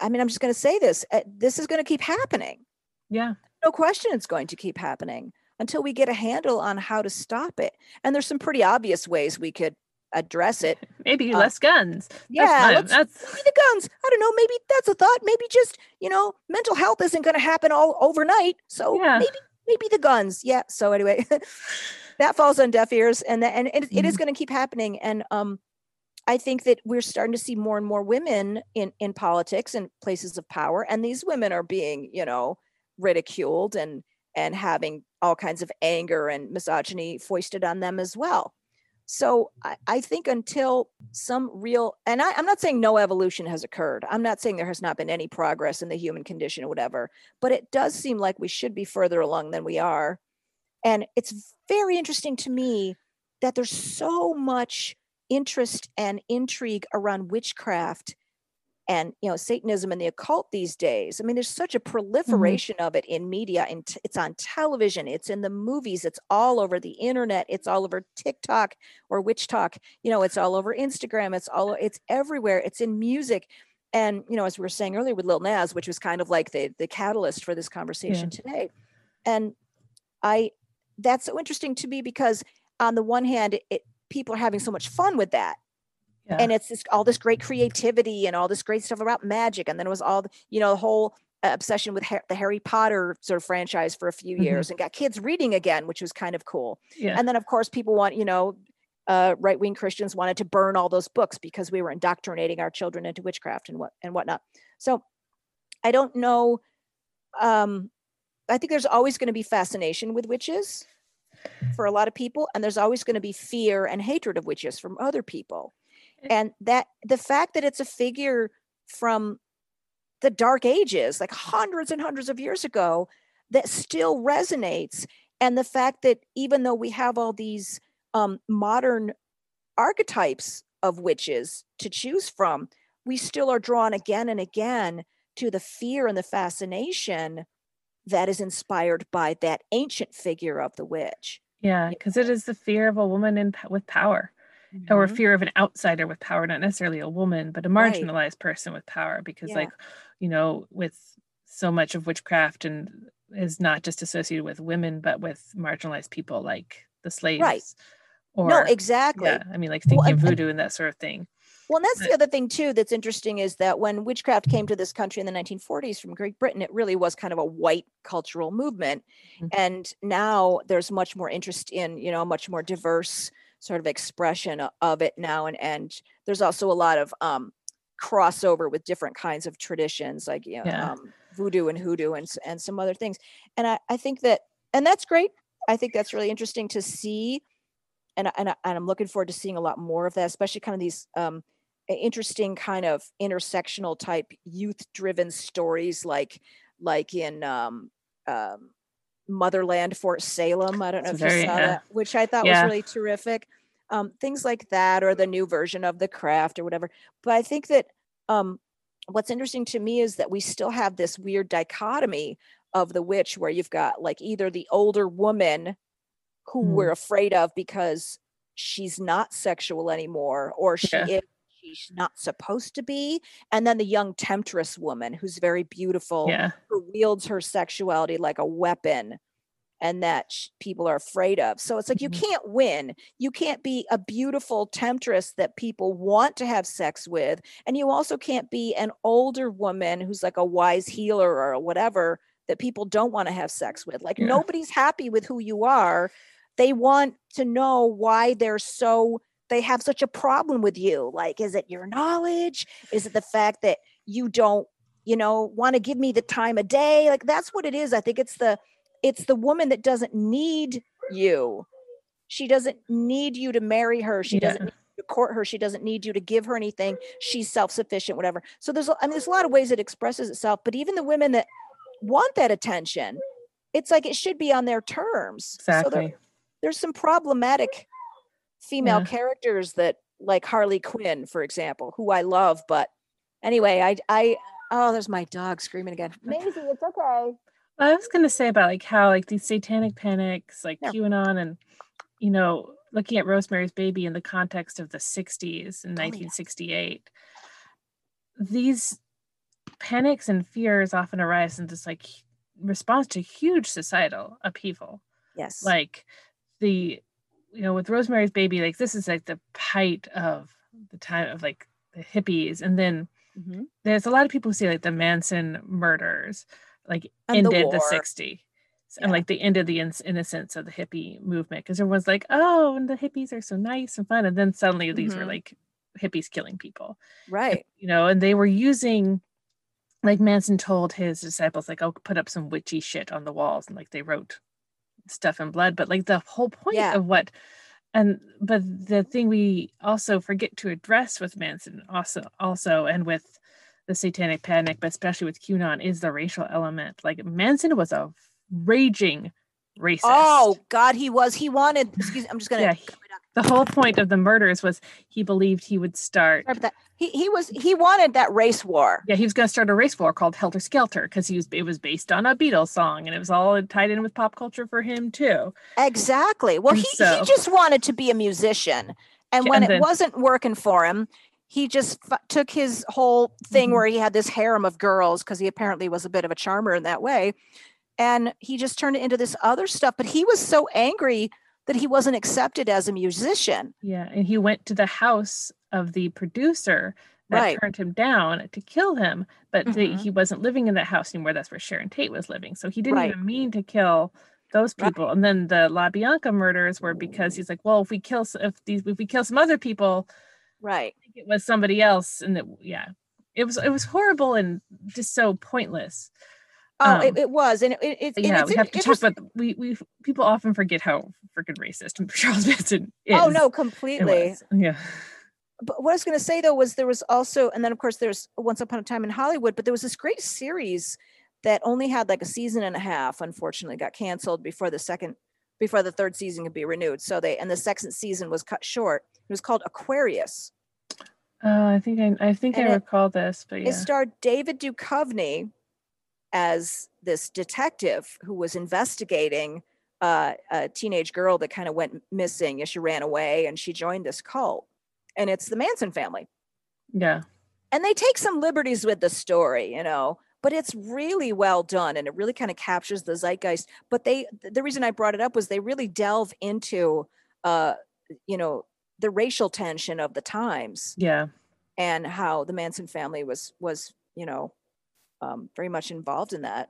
I mean, I'm just going to say this. uh, This is going to keep happening yeah no question it's going to keep happening until we get a handle on how to stop it. And there's some pretty obvious ways we could address it. maybe Uh, less guns Yeah, That's- maybe the guns. I don't know. Maybe that's a thought. Maybe just you know, mental health isn't going to happen all overnight. So Yeah. maybe maybe the guns. Yeah. So anyway, that falls on deaf ears, and that and it, it is Mhm. going to keep happening. And um, I think that we're starting to see more and more women in in politics and places of power, and these women are being you know ridiculed and and having all kinds of anger and misogyny foisted on them as well. So I, I think until some real, and I, I'm not saying no evolution has occurred. I'm not saying there has not been any progress in the human condition or whatever, but it does seem like we should be further along than we are. And it's very interesting to me that there's so much interest and intrigue around witchcraft and you know satanism and the occult these days i mean there's such a mm-hmm. proliferation of it in media and t- it's on television it's in the movies it's all over the internet it's all over tiktok or WitchTok you know it's all over instagram it's all it's everywhere it's in music. And you know as we were saying earlier with lil nas which was kind of like the the catalyst for this conversation today. And i that's so interesting to me because on the one hand it people are having so much fun with that yeah. and it's all this great creativity and all this great stuff about magic and then it was all the, you know the whole uh, obsession with the harry potter sort of franchise for a few Mhm. years and got kids reading again which was kind of cool yeah and then of course people want you know uh, right-wing christians wanted to burn all those books because we were indoctrinating our children into witchcraft and what and whatnot so i don't know um i think there's always going to be fascination with witches for a lot of people and there's always going to be fear and hatred of witches from other people and that the fact that it's a figure from the dark ages like hundreds and hundreds of years ago that still resonates. And the fact that even though we have all these um, modern archetypes of witches to choose from we still are drawn again and again to the fear and the fascination that is inspired by that ancient figure of the witch. Yeah, because it is the fear of a woman in with power, or Mhm. fear of an outsider with power, not necessarily a woman, but a Right. marginalized person with power. Because, Yeah. like, you know, with so much of witchcraft and is not just associated with women, but with marginalized people like the slaves. Right. Or no exactly yeah, I mean, like Well, thinking and- and- voodoo and that sort of thing. Well, and that's But- the other thing too that's interesting is that when witchcraft came to this country in the 1940s from Great Britain, it really was kind of a white cultural movement. Mhm. And now there's much more interest in, you know, much more diverse sort of expression of it now. And and there's also a lot of um crossover with different kinds of traditions like you know, Yeah. um, voodoo and hoodoo and and some other things. And I, I think that and that's great. I think that's really interesting to see and and, and I'm looking forward to seeing a lot more of that, especially kind of these um, interesting kind of intersectional type youth driven stories like like in um, um, Motherland Fort Salem. I don't know It's if very, you saw yeah. that, which I thought Yeah. was really terrific. Um, things like that, or the new version of the craft, or whatever. But I think that um, what's interesting to me is that we still have this weird dichotomy of the witch, where you've got like either the older woman who Mhm. we're afraid of because she's not sexual anymore or she Yeah. is she's not supposed to be and then the young temptress woman who's very beautiful Yeah. who wields her sexuality like a weapon and that sh- people are afraid of so it's like you Mhm. can't win you can't be a beautiful temptress that people want to have sex with and you also can't be an older woman who's like a wise healer or whatever that people don't want to have sex with like Yeah. nobody's happy with who you are they want to know why they're so they have such a problem with you like is it your knowledge? Is it the fact that you don't you know want to give me the time of day? Like that's what it is i think it's the it's the woman that doesn't need you. She doesn't need you to marry her she doesn't need you to court her she doesn't need you to give her anything she's self-sufficient whatever. So there's a- i mean there's a lot of ways it expresses itself but even the women that want that attention it's like it should be on their terms. So there- Exactly. there's some problematic female Yeah. characters that like Harley Quinn, for example, who I love. But anyway, I I oh, there's my dog screaming again. Maisie, it's okay. I was gonna say about like how like these satanic panics, like Yeah. QAnon, and you know, looking at Rosemary's Baby in the context of the '60s in Oh, yeah. 1968, these panics and fears often arise in this like response to huge societal upheaval, Yes. like the you know with Rosemary's Baby, like this is like the height of the time of like the hippies, and then Mhm. there's a lot of people who say like the Manson murders like And ended the, war. 60s and like the end of the ins- innocence of the hippie movement because everyone's like oh and the hippies are so nice and fun and then suddenly these were Mhm. like hippies killing people right. you know and they were using like Manson told his disciples like oh put up some witchy shit on the walls and like they wrote stuff in blood but like the whole point Yeah. of what and but the thing we also forget to address with Manson also also and with the satanic panic but especially with QAnon is the racial element like Manson was a raging racist Oh God, he was. He wanted. Excuse. Me I'm just gonna. Yeah, the whole point of the murders was he believed he would start Sorry about that. He he was. He wanted that race war. yeah he was going to start a race war called helter skelter because he was it was based on a beatles song and it was all tied in with pop culture for him too Exactly. Well, And he so- he just wanted to be a musician, and when and it wasn't working for him, he just f- took his whole thing Mhm. where he had this harem of girls because he apparently was a bit of a charmer in that way, and he just turned it into this other stuff. But he was so angry that he wasn't accepted as a musician. yeah and he went to the house of the producer that Right. turned him down to kill him but the, Mhm. he wasn't living in that house anymore that's where sharon tate was living so he didn't Right. even mean to kill those Right. people and then the la bianca murders were because he's like well if we kill if these if we kill some other people Right. think it was somebody else and that yeah it was it was horrible and just so pointless Oh, Um, it, it was, and it, it, and yeah we have to talk interesting- about we we people often forget how freaking racist. Charles Manson. Is, oh no, completely. Yeah. But what I was going to say though was there was also, and then of course there's Once Upon a Time in Hollywood, but there was this great series that only had like a season and a half. Unfortunately, got canceled before the second, before the third season could be renewed. So they and the second season was cut short. It was called Aquarius. Oh, I think I, I think And I it- recall this, but yeah. It starred David Duchovny as this detective who was investigating uh, a teenage girl that kind of went missing. as She ran away and she joined this cult. And it's the Manson family. Yeah. And they take some liberties with the story, you know, but it's really well done and it really kind of captures the zeitgeist. But they, the reason I brought it up was they really delve into, uh, you know, the racial tension of the times Yeah. and how the Manson family was was you know um, very much involved in that.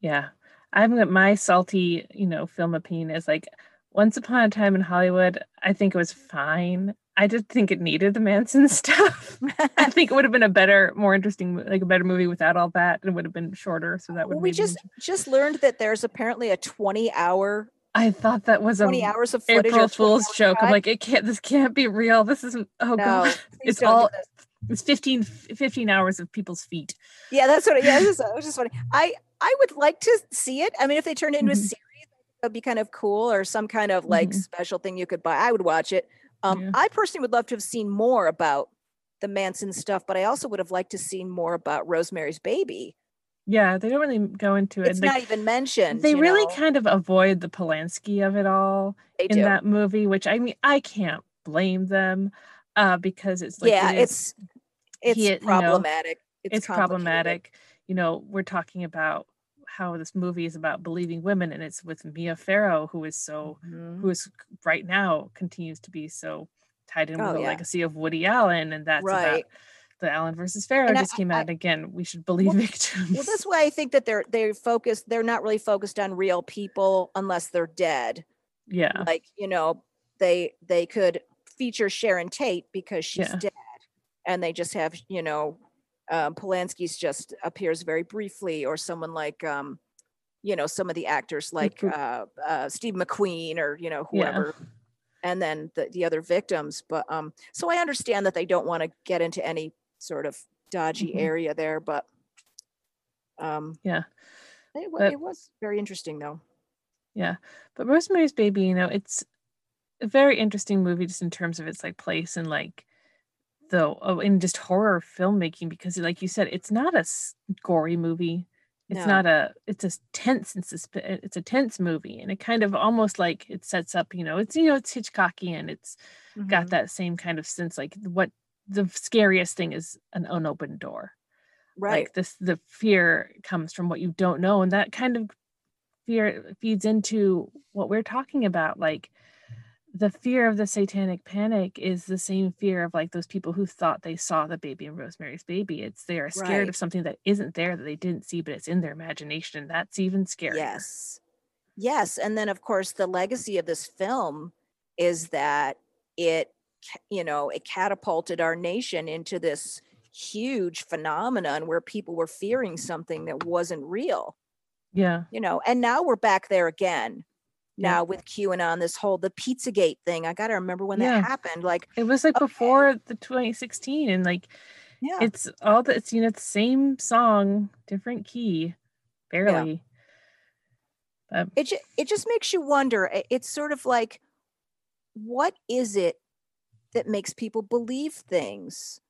Yeah. I'm got my salty, you know, film opinion is like Once Upon a Time in Hollywood, I think it was fine. I just think it needed the Manson stuff. I think it would have been a better, more interesting, like a better movie without all that. It would have been shorter, so that would. Well, we just just learned that there's apparently a 20 hour I thought that was a 20 hours of April 20 Fool's joke. I'm like, it can't. This can't be real. This isn't. Oh no, god, it's all. This. It's 15, 15 hours of people's feet. Yeah, that's what. It, yeah, it was, just, it was just funny. I I would like to see it. I mean, if they turned it into a Mhm. series, that'd be kind of cool, or some kind of like Mhm. special thing you could buy. I would watch it. Um, Yeah. I personally would love to have seen more about the Manson stuff, but I also would have liked to see more about Rosemary's Baby. Yeah, they don't really go into it. It's like, not even mentioned. they really know? kind of avoid the Polanski of it all they in do. that movie, which I mean, I can't blame them uh, because it's like yeah, it is- it's it's he- you know, problematic. it's, it's, problematic. You know, we're talking about how this movie is about believing women, and it's with Mia Farrow, who is so Mhm. who is right now continues to be so tied in with Oh, the yeah. legacy of Woody Allen, and that's about the Allen versus Farrow And I- just came I- out and again. We should believe victims. Well, that's why I think that they're they're focused. They're not really focused on real people unless they're dead. yeah, Like you know, they they could feature Sharon Tate because she's Yeah. dead, and they just have you know, um, Polanski's just appears very briefly, or someone like um, you know, some of the actors like uh, uh, Steve McQueen or you know Yeah. whoever. And then the, the other victims, but um, so I understand that they don't want to get into any sort of dodgy Mhm. area there, but um, yeah. it, But- it was very interesting though. Yeah. But Rosemary's Baby, you know, it's a very interesting movie just in terms of its like place and like the oh, in just horror filmmaking because like you said, it's not a gory movie. It's No. not a it's a tense and susp- it's a tense movie and it kind of almost like it sets up, you know, it's you know, it's Hitchcockian. It's got Mhm. that same kind of sense like what the scariest thing is an unopened door right. like this the fear comes from what you don't know and that kind of fear feeds into what we're talking about like the fear of the satanic panic is the same fear of like those people who thought they saw the baby in rosemary's baby it's they are scared Right. of something that isn't there that they didn't see but it's in their imagination that's even scarier Yes. Yes. And then, of course, the legacy of this film is that it, you know, it catapulted our nation into this huge phenomenon where people were fearing something that wasn't real, yeah you know, and now we're back there again. Yeah. Now with QAnon, this whole the Pizzagate thing, I got to remember when Yeah. that happened. Like, it was like Okay. before the 2016 and like yeah, it's all the it's you know the same song different key barely but it ju- it just makes you wonder it's sort of like what is it that makes people believe things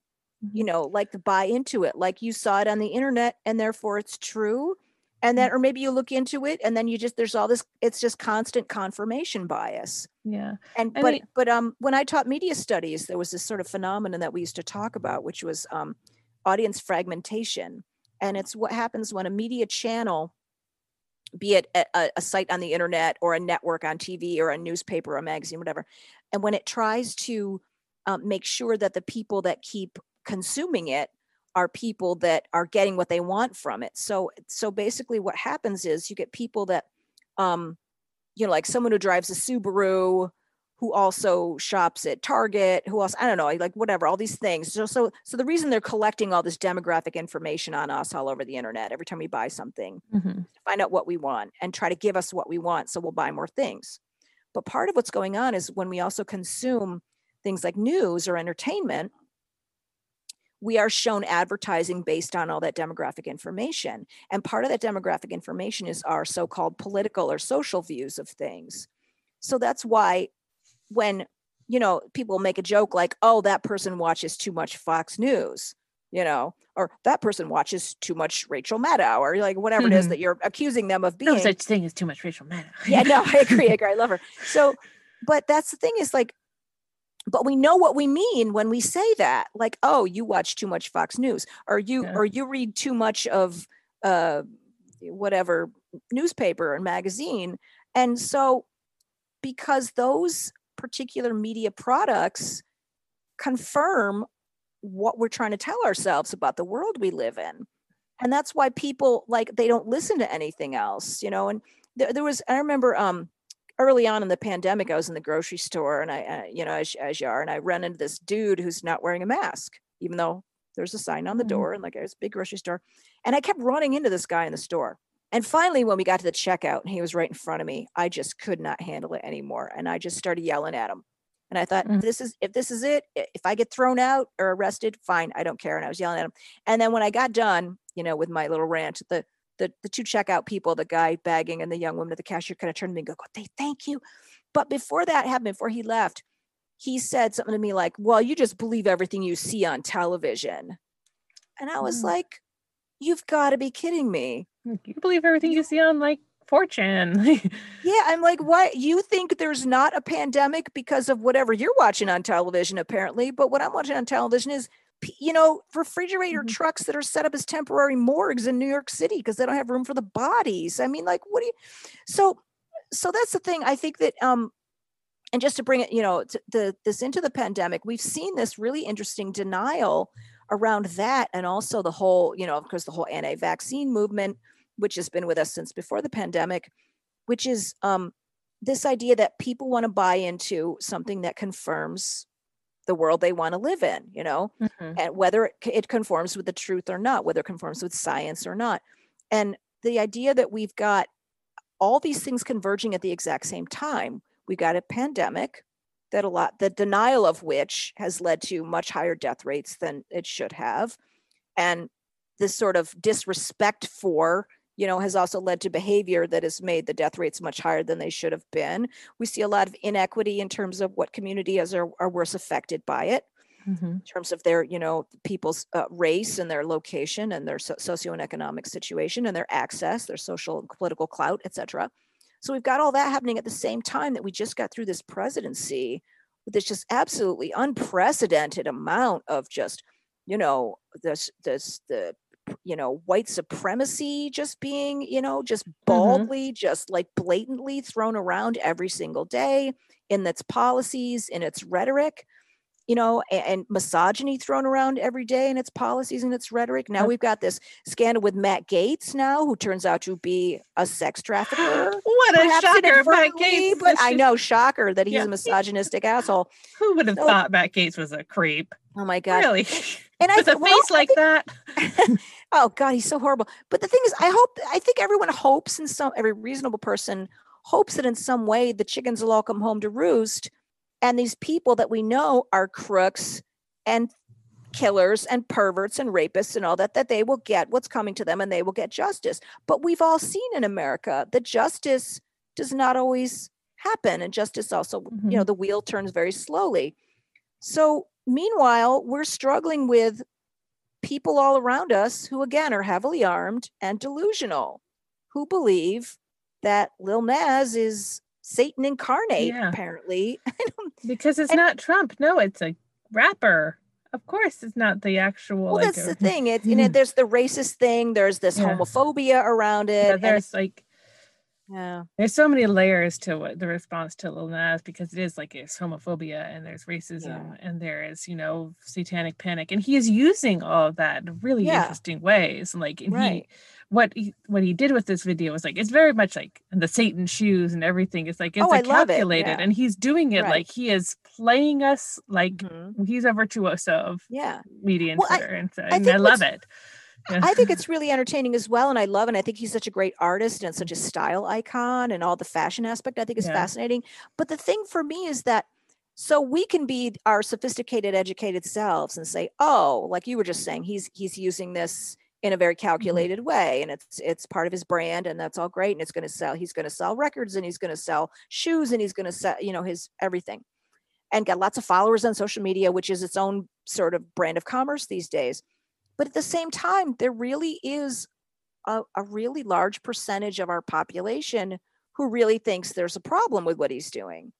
mm-hmm. you know like to buy into it like you saw it on the internet and therefore it's true and then or maybe you look into it and then you just there's all this it's just constant confirmation bias. Yeah. And I but mean- but um when i taught media studies there was this sort of phenomenon that we used to talk about which was um audience fragmentation. And it's what happens when a media channel be it a, a- a site on the internet or a network on tv or a newspaper or a magazine whatever and when it tries to um, make sure that the people that keep consuming it are people that are getting what they want from it so so basically what happens is you get people that um you know like someone who drives a subaru who also shops at Target, who else I don't know, like whatever, all these things. So so so the reason they're collecting all this demographic information on us all over the internet every time we buy something, Mhm. find out what we want and try to give us what we want so we'll buy more things. But part of what's going on is when we also consume things like news or entertainment, we are shown advertising based on all that demographic information. And part of that demographic information is our so called political or social views of things. So that's why when, you know, people make a joke like, oh, that person watches too much Fox News, you know, or that person watches too much Rachel Maddow, or like whatever it is Mhm. that you're accusing them of being No such thing as too much Rachel Maddow. yeah, no, I agree. I agree. I love her. So, but that's the thing is like, but we know what we mean when we say that. Like, oh, you watch too much Fox News, or you Yeah. or you read too much of uh whatever newspaper and magazine. And so because those particular media products confirm what we're trying to tell ourselves about the world we live in and that's why people like they don't listen to anything else you know and there, there was i remember um early on in the pandemic i was in the grocery store and i uh, you know as, as you are and i ran into this dude who's not wearing a mask even though there's a sign on the Mhm. door and like it was a big grocery store and i kept running into this guy in the store and finally when we got to the checkout and he was right in front of me i just could not handle it anymore and i just started yelling at him and I thought, Mm. this is if this is it, if I get thrown out or arrested, fine, I don't care. And I was yelling at him. And then when I got done, you know, with my little rant, the the the two checkout people, the guy bagging and the young woman at the cashier, kind of turned to me and go, "God, they thank you." But before that happened, before he left, he said something to me like, "Well, you just believe everything you see on television," and I was Mm. like, "You've got to be kidding me." You believe everything you see on like 4chan. Yeah, I'm like, what? you think there's not a pandemic because of whatever you're watching on television, apparently. But what I'm watching on television is, you know, refrigerator Mhm. trucks that are set up as temporary morgues in New York City because they don't have room for the bodies. I mean, like, what do you? So, so that's the thing. I think that, um, and just to bring it, you know, to the this into the pandemic, we've seen this really interesting denial around that, and also the whole, you know, of course, the whole anti-vaccine movement, which has been with us since before the pandemic which is um, this idea that people want to buy into something that confirms the world they want to live in, you know, Mhm. and whether it, it conforms with the truth or not, whether it conforms with science or not. And the idea that we've got all these things converging at the exact same time, we got a pandemic that a lot, the denial of which has led to much higher death rates than it should have. And this sort of disrespect for you know, has also led to behavior that has made the death rates much higher than they should have been. We see a lot of inequity in terms of what communities are, are worse affected by it, Mhm. in terms of their, you know, people's uh, race and their location and their so- socioeconomic situation and their access, their social and political clout, et cetera. So we've got all that happening at the same time that we just got through this presidency with this just absolutely unprecedented amount of just, you know, this this the you know white supremacy just being you know just mm-hmm. baldly just like blatantly thrown around every single day in its policies in its rhetoric you know a- and, misogyny thrown around every day in its policies and its rhetoric now we've got this scandal with matt Gaetz now who turns out to be a sex trafficker What a shocker. Matt Gaetz. but i know shocker that he's Yeah. a misogynistic asshole Who would have So- thought Matt Gaetz was a creep? Oh my god Really? and i With a well, face like think- that. oh god he's so horrible. But the thing is i hope i think everyone hopes and some every reasonable person hopes that in some way the chickens will all come home to roost and these people that we know are crooks and killers and perverts and rapists and all that that they will get what's coming to them and they will get justice. But we've all seen in america that justice does not always happen and justice also you know mm-hmm. the wheel turns very slowly. So meanwhile we're struggling with people all around us who again are heavily armed and delusional who believe that lil nas is satan incarnate Yeah. apparently Because it's And- not Trump. No, it's a rapper. Of course, it's not the actual. well like, that's the thing it, you know hmm. there's the racist thing there's this Yeah. homophobia around it Yeah, and there's like yeah there's so many layers to what the response to Lil Nas because it is like it's homophobia and there's racism and there is you know satanic panic and he is using all of that in really Yeah. interesting ways and like and Right. he what he, what he did with this video was like it's very much like the Satan shoes and everything. It's like it's Oh, like love it, calculated, yeah. and he's doing it Right. like he is playing us like Mhm. he's a virtuoso of Yeah. media and Well, I- and so I and I, love it. Yeah. I think it's really entertaining as well. And I love, and I think he's such a great artist and such a style icon and all the fashion aspect I think is Yeah. fascinating. But the thing for me is that so we can be our sophisticated, educated selves and say, oh, like you were just saying, he's he's using this in a very Mm-hmm. calculated way and it's it's part of his brand and that's all great and it's going to sell he's going to sell records and he's going to sell shoes and he's going to sell you know his everything and got lots of followers on social media which is its own sort of brand of commerce these days but at the same time there really is a, a really large percentage of our population who really thinks there's a problem with what he's doing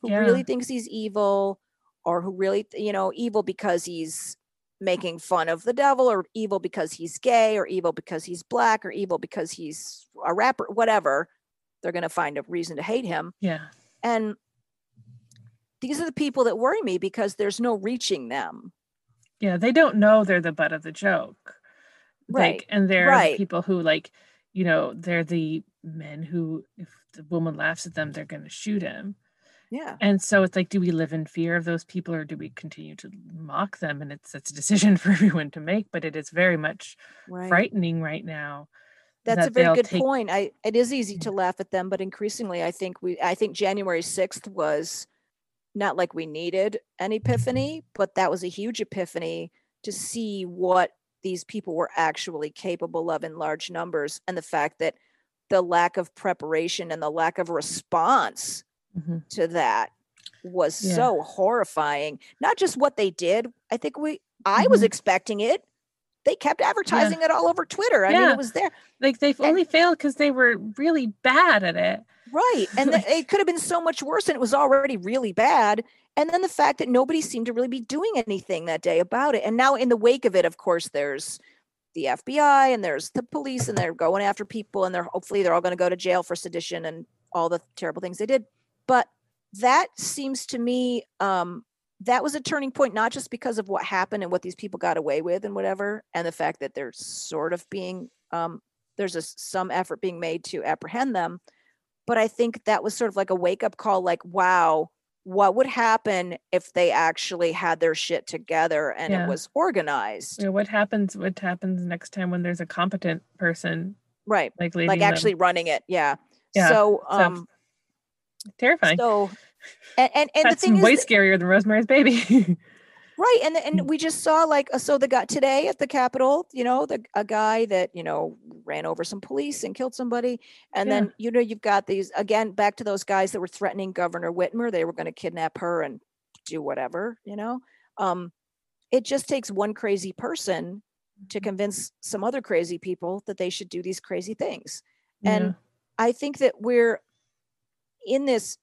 who Yeah. really thinks he's evil or who really you know evil because he's making fun of the devil or evil because he's gay or evil because he's black or evil because he's a rapper whatever. They're going to find a reason to hate him. Yeah, and these are the people that worry me because there's no reaching them yeah. They don't know they're the butt of the joke, Right, Like, and they're right. people who like, you know, they're the men who, if the woman laughs at them, they're going to shoot him. yeah And so it's like, do we live in fear of those people or do we continue to mock them? And it's it's a decision for everyone to make, but it is very much right frightening right now. That's a very good take- point. I it is easy to laugh at them, but increasingly I think we I think January 6th was not like we needed an epiphany, but that was a huge epiphany to see what these people were actually capable of in large numbers and the fact that the lack of preparation and the lack of response Mhm. to that was Yeah. so horrifying. Not just what they did. I think we I was Mhm. expecting it. They kept advertising it all over Twitter. I mean, Yeah. it was there. Like they've And- only failed because they were really bad at it. Right. And the, it could have been so much worse and it was already really bad. And then the fact that nobody seemed to really be doing anything that day about it. And now in the wake of it, of course, there's the FBI and there's the police and they're going after people and they're hopefully they're all going to go to jail for sedition and all the terrible things they did. But that seems to me um that was a turning point not just because of what happened and what these people got away with and whatever and the fact that they're sort of being um there's a some effort being made to apprehend them but I think that was sort of like a wake up call like, wow, what would happen if they actually had their shit together and Yeah. it was organized? Know, what happens? What happens next time when there's a competent person Right. like Like them? actually running it. Yeah. Yeah, So, so um, terrifying. so, and, and, and the thing way is, scarier than Rosemary's Baby. right. And, Mm. and we just saw like, uh, so the guy today at the Capitol, you know, the, a guy that, you know, ran over some police and killed somebody. And Yeah. then, you know, you've got these, again, back to those guys that were threatening Governor Whitmer. They were going to kidnap her and do whatever, you know? Um, it just takes one crazy person to convince some other crazy people that they should do these crazy things. And Yeah. I think that we're in this,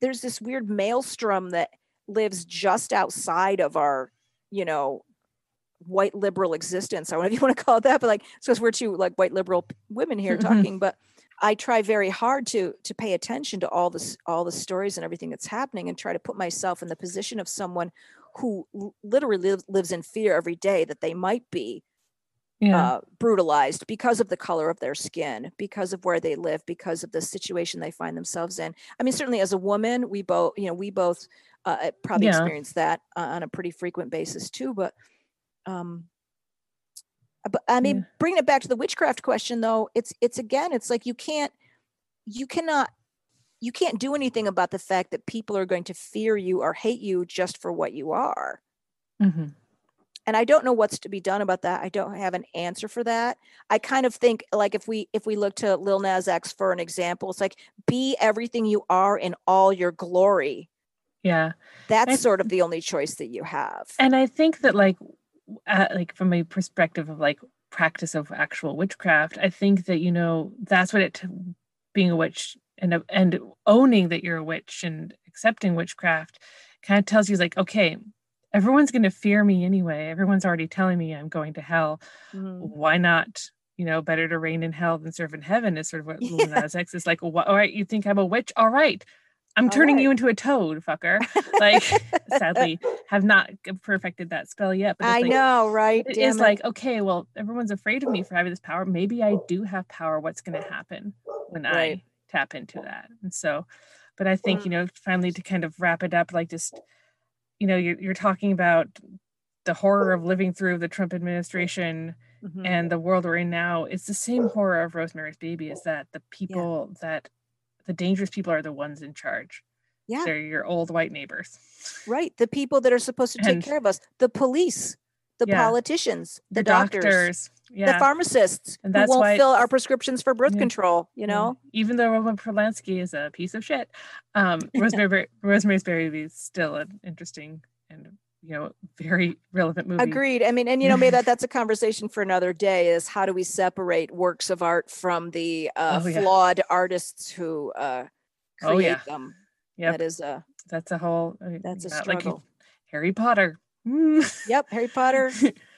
there's this weird maelstrom that lives just outside of our, you know, white liberal existence. I don't know if you want to call it that, but like, it's because we're two like white liberal women here Mhm. talking, but I try very hard to to pay attention to all this all the stories and everything that's happening and try to put myself in the position of someone who literally lives, lives in fear every day that they might be yeah. uh, brutalized because of the color of their skin, because of where they live, because of the situation they find themselves in. I mean, certainly as a woman, we both, you know, we both uh, uh, probably Yeah. experience that uh, on a pretty frequent basis too. But, um, but I mean, Yeah. bringing it back to the witchcraft question, though, it's it's again, it's like you can't, you cannot. You can't do anything about the fact that people are going to fear you or hate you just for what you are Mhm. and i don't know what's to be done about that i don't have an answer for that i kind of think like if we if we look to lil nas x for an example it's like be everything you are in all your glory Yeah. that's I- sort of the only choice that you have and i think that like uh, like from a perspective of like practice of actual witchcraft i think that you know that's what it t- being a witch and and owning that you're a witch and accepting witchcraft kind of tells you like okay everyone's going to fear me anyway everyone's already telling me i'm going to hell Mhm. why not you know better to reign in hell than serve in heaven is sort of what Yeah. X is like all right you think i'm a witch all right I'm All turning right. you into a toad, fucker. Like, sadly, have not perfected that spell yet. But I like, know, right? It Damn is like, okay, well, everyone's afraid of me for having this power. Maybe I do have power. What's going to happen when Right. I tap into that? And so, but I think, you know, finally to kind of wrap it up, like just, you know, you're, you're talking about the horror of living through the Trump administration Mhm. and the world we're in now. It's the same horror of Rosemary's Baby is that the people that the dangerous people are the ones in charge. yeah, They're your old white neighbors. right. The people that are supposed to take And- care of us, the police, the Yeah. politicians, the, The doctors, doctors. the pharmacists And who won't why fill our prescriptions for birth Yeah. control. You Yeah. know, even though Roman Polanski is a piece of shit, um, Rosemary Rosemary's Baby is still an interesting and you know very relevant movie. agreed. I mean, and you know, maybe that that's a conversation for another day. Is how do we separate works of art from the uh, Oh, yeah. flawed artists who uh, create Oh, yeah. them? Yep, That is a that's a whole. I mean, that's a yeah, like struggle. Harry Potter. Mm. Yep, Harry Potter,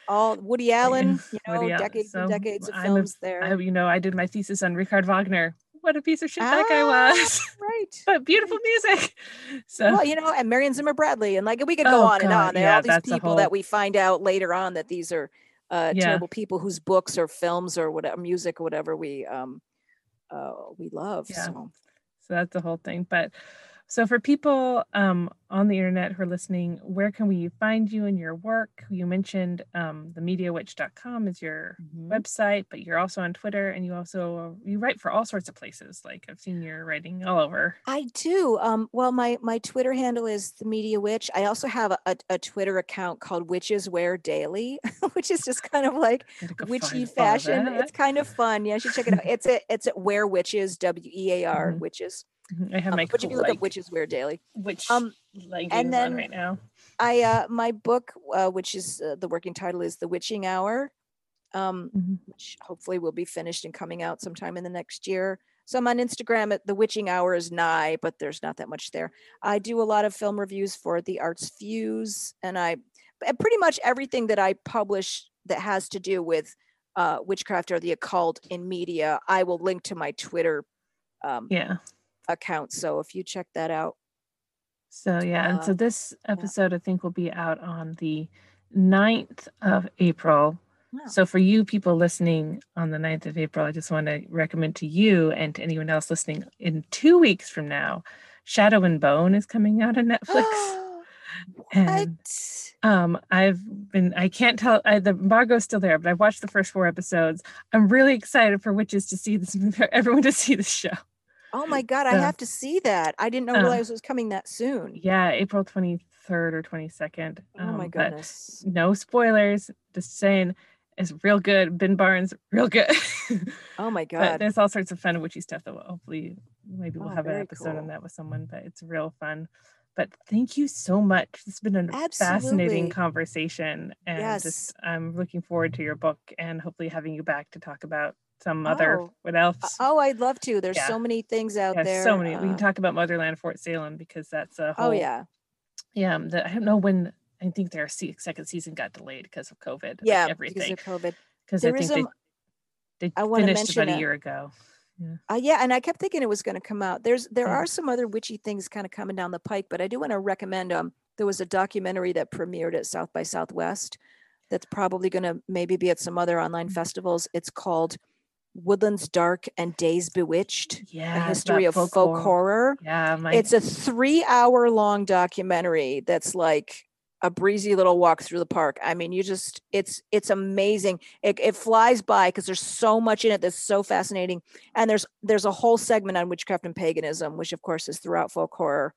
all Woody Allen. You know, Woody Allen. decades So, and decades of I'm a- films there. I, you know, I did my thesis on Richard Wagner. What a piece of shit that guy Ah, was. right. but beautiful music. So Well, you know, and Marion Zimmer Bradley, and like we could go Oh, on and on. There yeah, are all these people whole- that we find out later on that these are uh, Yeah. terrible people whose books or films or whatever music or whatever we um uh, we love. Yeah. So so that's the whole thing. But so for people um, on the internet who are listening, where can we find you and your work? You mentioned um, the mediawitch.com is your Mhm. website, but you're also on Twitter and you also you write for all sorts of places. Like I've seen your writing all over. I do. Um, well, my my Twitter handle is the Media Witch. I also have a, a, a Twitter account called Witches Wear Daily, which is just kind of like I had to go witchy find all of fashion. It's kind of fun. Yeah, you should check it out. It's at it's at Wear Witches, W E A R Mhm. Witches. I have Um, my but you look like, up Witches Wear Daily, which um, and then right now. I uh my book, uh, which is uh, the working title is The Witching Hour, um, Mhm. which hopefully will be finished and coming out sometime in the next year. So I'm on Instagram at The Witching Hour is nigh, but there's not that much there. I do a lot of film reviews for the Arts Fuse, and I and pretty much everything that I publish that has to do with uh, witchcraft or the occult in media, I will link to my Twitter um, Yeah. Account. So if you check that out, So yeah, and so Uh, this episode I think will be out on the 9th of April. Wow. So for you people listening on the 9th of April, I just want to recommend to you and to anyone else listening in 2 weeks from now, Shadow and Bone is coming out on Netflix. and um I've been I can't tell I, the embargo's still there, but I've watched the first 4 episodes. I'm really excited for witches to see this for everyone to see this show. Oh my god, I have to see that. I didn't know Uh, realize it was coming that soon. Yeah, April 23rd or 22nd. Oh my um, but- goodness. no spoilers just saying it's real good ben barnes real good Oh my but god. there's all sorts of fun and witchy stuff that will hopefully maybe we'll Oh, have an episode on that with someone but it's real fun but thank you so much it's been a fascinating conversation and Yes. just i'm looking forward to your book and hopefully having you back to talk about some other Oh, what else Uh, Oh, I'd love to. There's Yeah. so many things out yeah, there. so many we uh, can talk about motherland fort salem because that's a whole oh yeah. yeah um, the, i don't know when i think their second season got delayed because of covid like Yeah, everything because of COVID. because I think is they, they I finished about a a- year ago. Uh, yeah, and I kept thinking it was going to come out. There's there Yeah. are some other witchy things kind of coming down the pike, but I do want to recommend um there was a documentary that premiered at South by Southwest that's probably going to maybe be at some other online Mm. festivals. It's called Woodlands Dark and Days Bewitched: Yeah, A History of Folk Horror. Yeah, my It's a three hour long documentary that's like a breezy little walk through the park. I mean, you just it's it's amazing. It, it flies by because there's so much in it that's so fascinating. And there's there's a whole segment on witchcraft and paganism, which of course is throughout folk horror.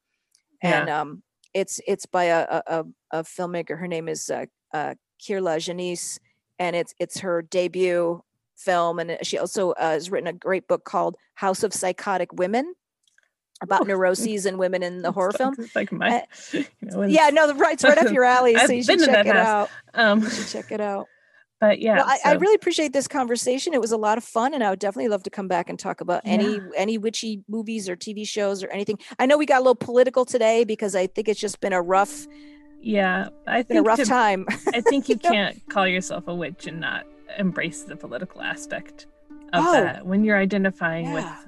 And um it's it's by a a, a, a filmmaker. Her name is uh, uh Kier-La Janisse, and it's it's her debut film. And she also uh, has written a great book called House of Psychotic Women about Ooh. neuroses and women in the horror film. like, my, Uh, you know, Yeah, no, the- right's right up your alley. I've So you should been to check that it house. out. Um, You should check it out. but yeah, well, I, I really appreciate this conversation. It was a lot of fun, and I would definitely love to come back and talk about any any witchy movies or TV shows or anything. I know we got a little political today because I think it's just been a rough, yeah, I been a think rough to- time. I think you know? can't call yourself a witch and not embrace the political aspect of Oh, that when you're identifying with yeah.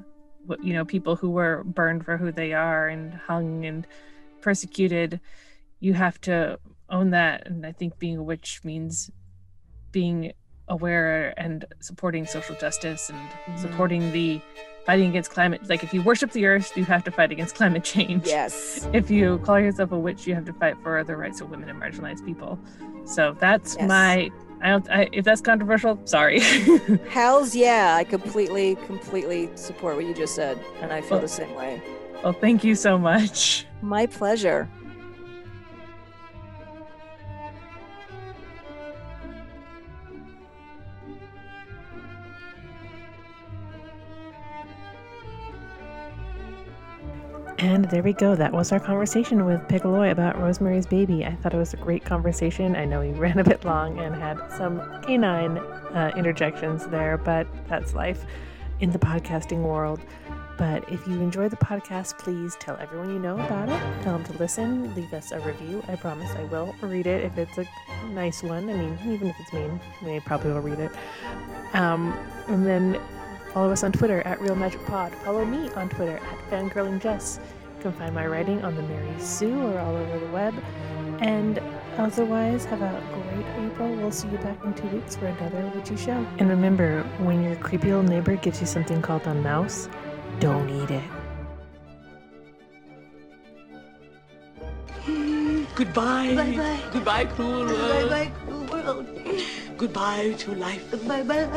w- you know people who were burned for who they are and hung and persecuted you have to own that and i think being a witch means being aware and supporting social justice and mm-hmm. supporting the fighting against climate like if you worship the earth you have to fight against climate change Yes. if you call yourself a witch you have to fight for the rights of women and marginalized people so that's Yes. my i don't I, if that's controversial sorry Hells yeah. I completely, completely support what you just said. And I feel Well- the same way. well thank you so much My pleasure. And there we go. That was our conversation with Peg Aloi about Rosemary's Baby. I thought it was a great conversation. I know we ran a bit long and had some canine uh, interjections there, but that's life in the podcasting world. But if you enjoy the podcast, please tell everyone you know about it. Tell them to listen. Leave us a review. I promise I will read it if it's a nice one. I mean, even if it's mean, I probably will read it. Um, and then Follow us on Twitter at Real Magic Pod. Follow me on Twitter at FangirlingJess. You can find my writing on the Mary Sue or all over the web. And otherwise, have a great April. We'll see you back in two weeks for another witchy show. And remember, when your creepy old neighbor gives you something called a mouse, don't eat it. Goodbye. Bye-bye. Goodbye, cruel world. Bye bye, cruel world. Goodbye to life. Bye bye.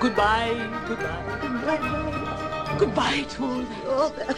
Goodbye. Goodbye. Bye bye. Goodbye to. All that.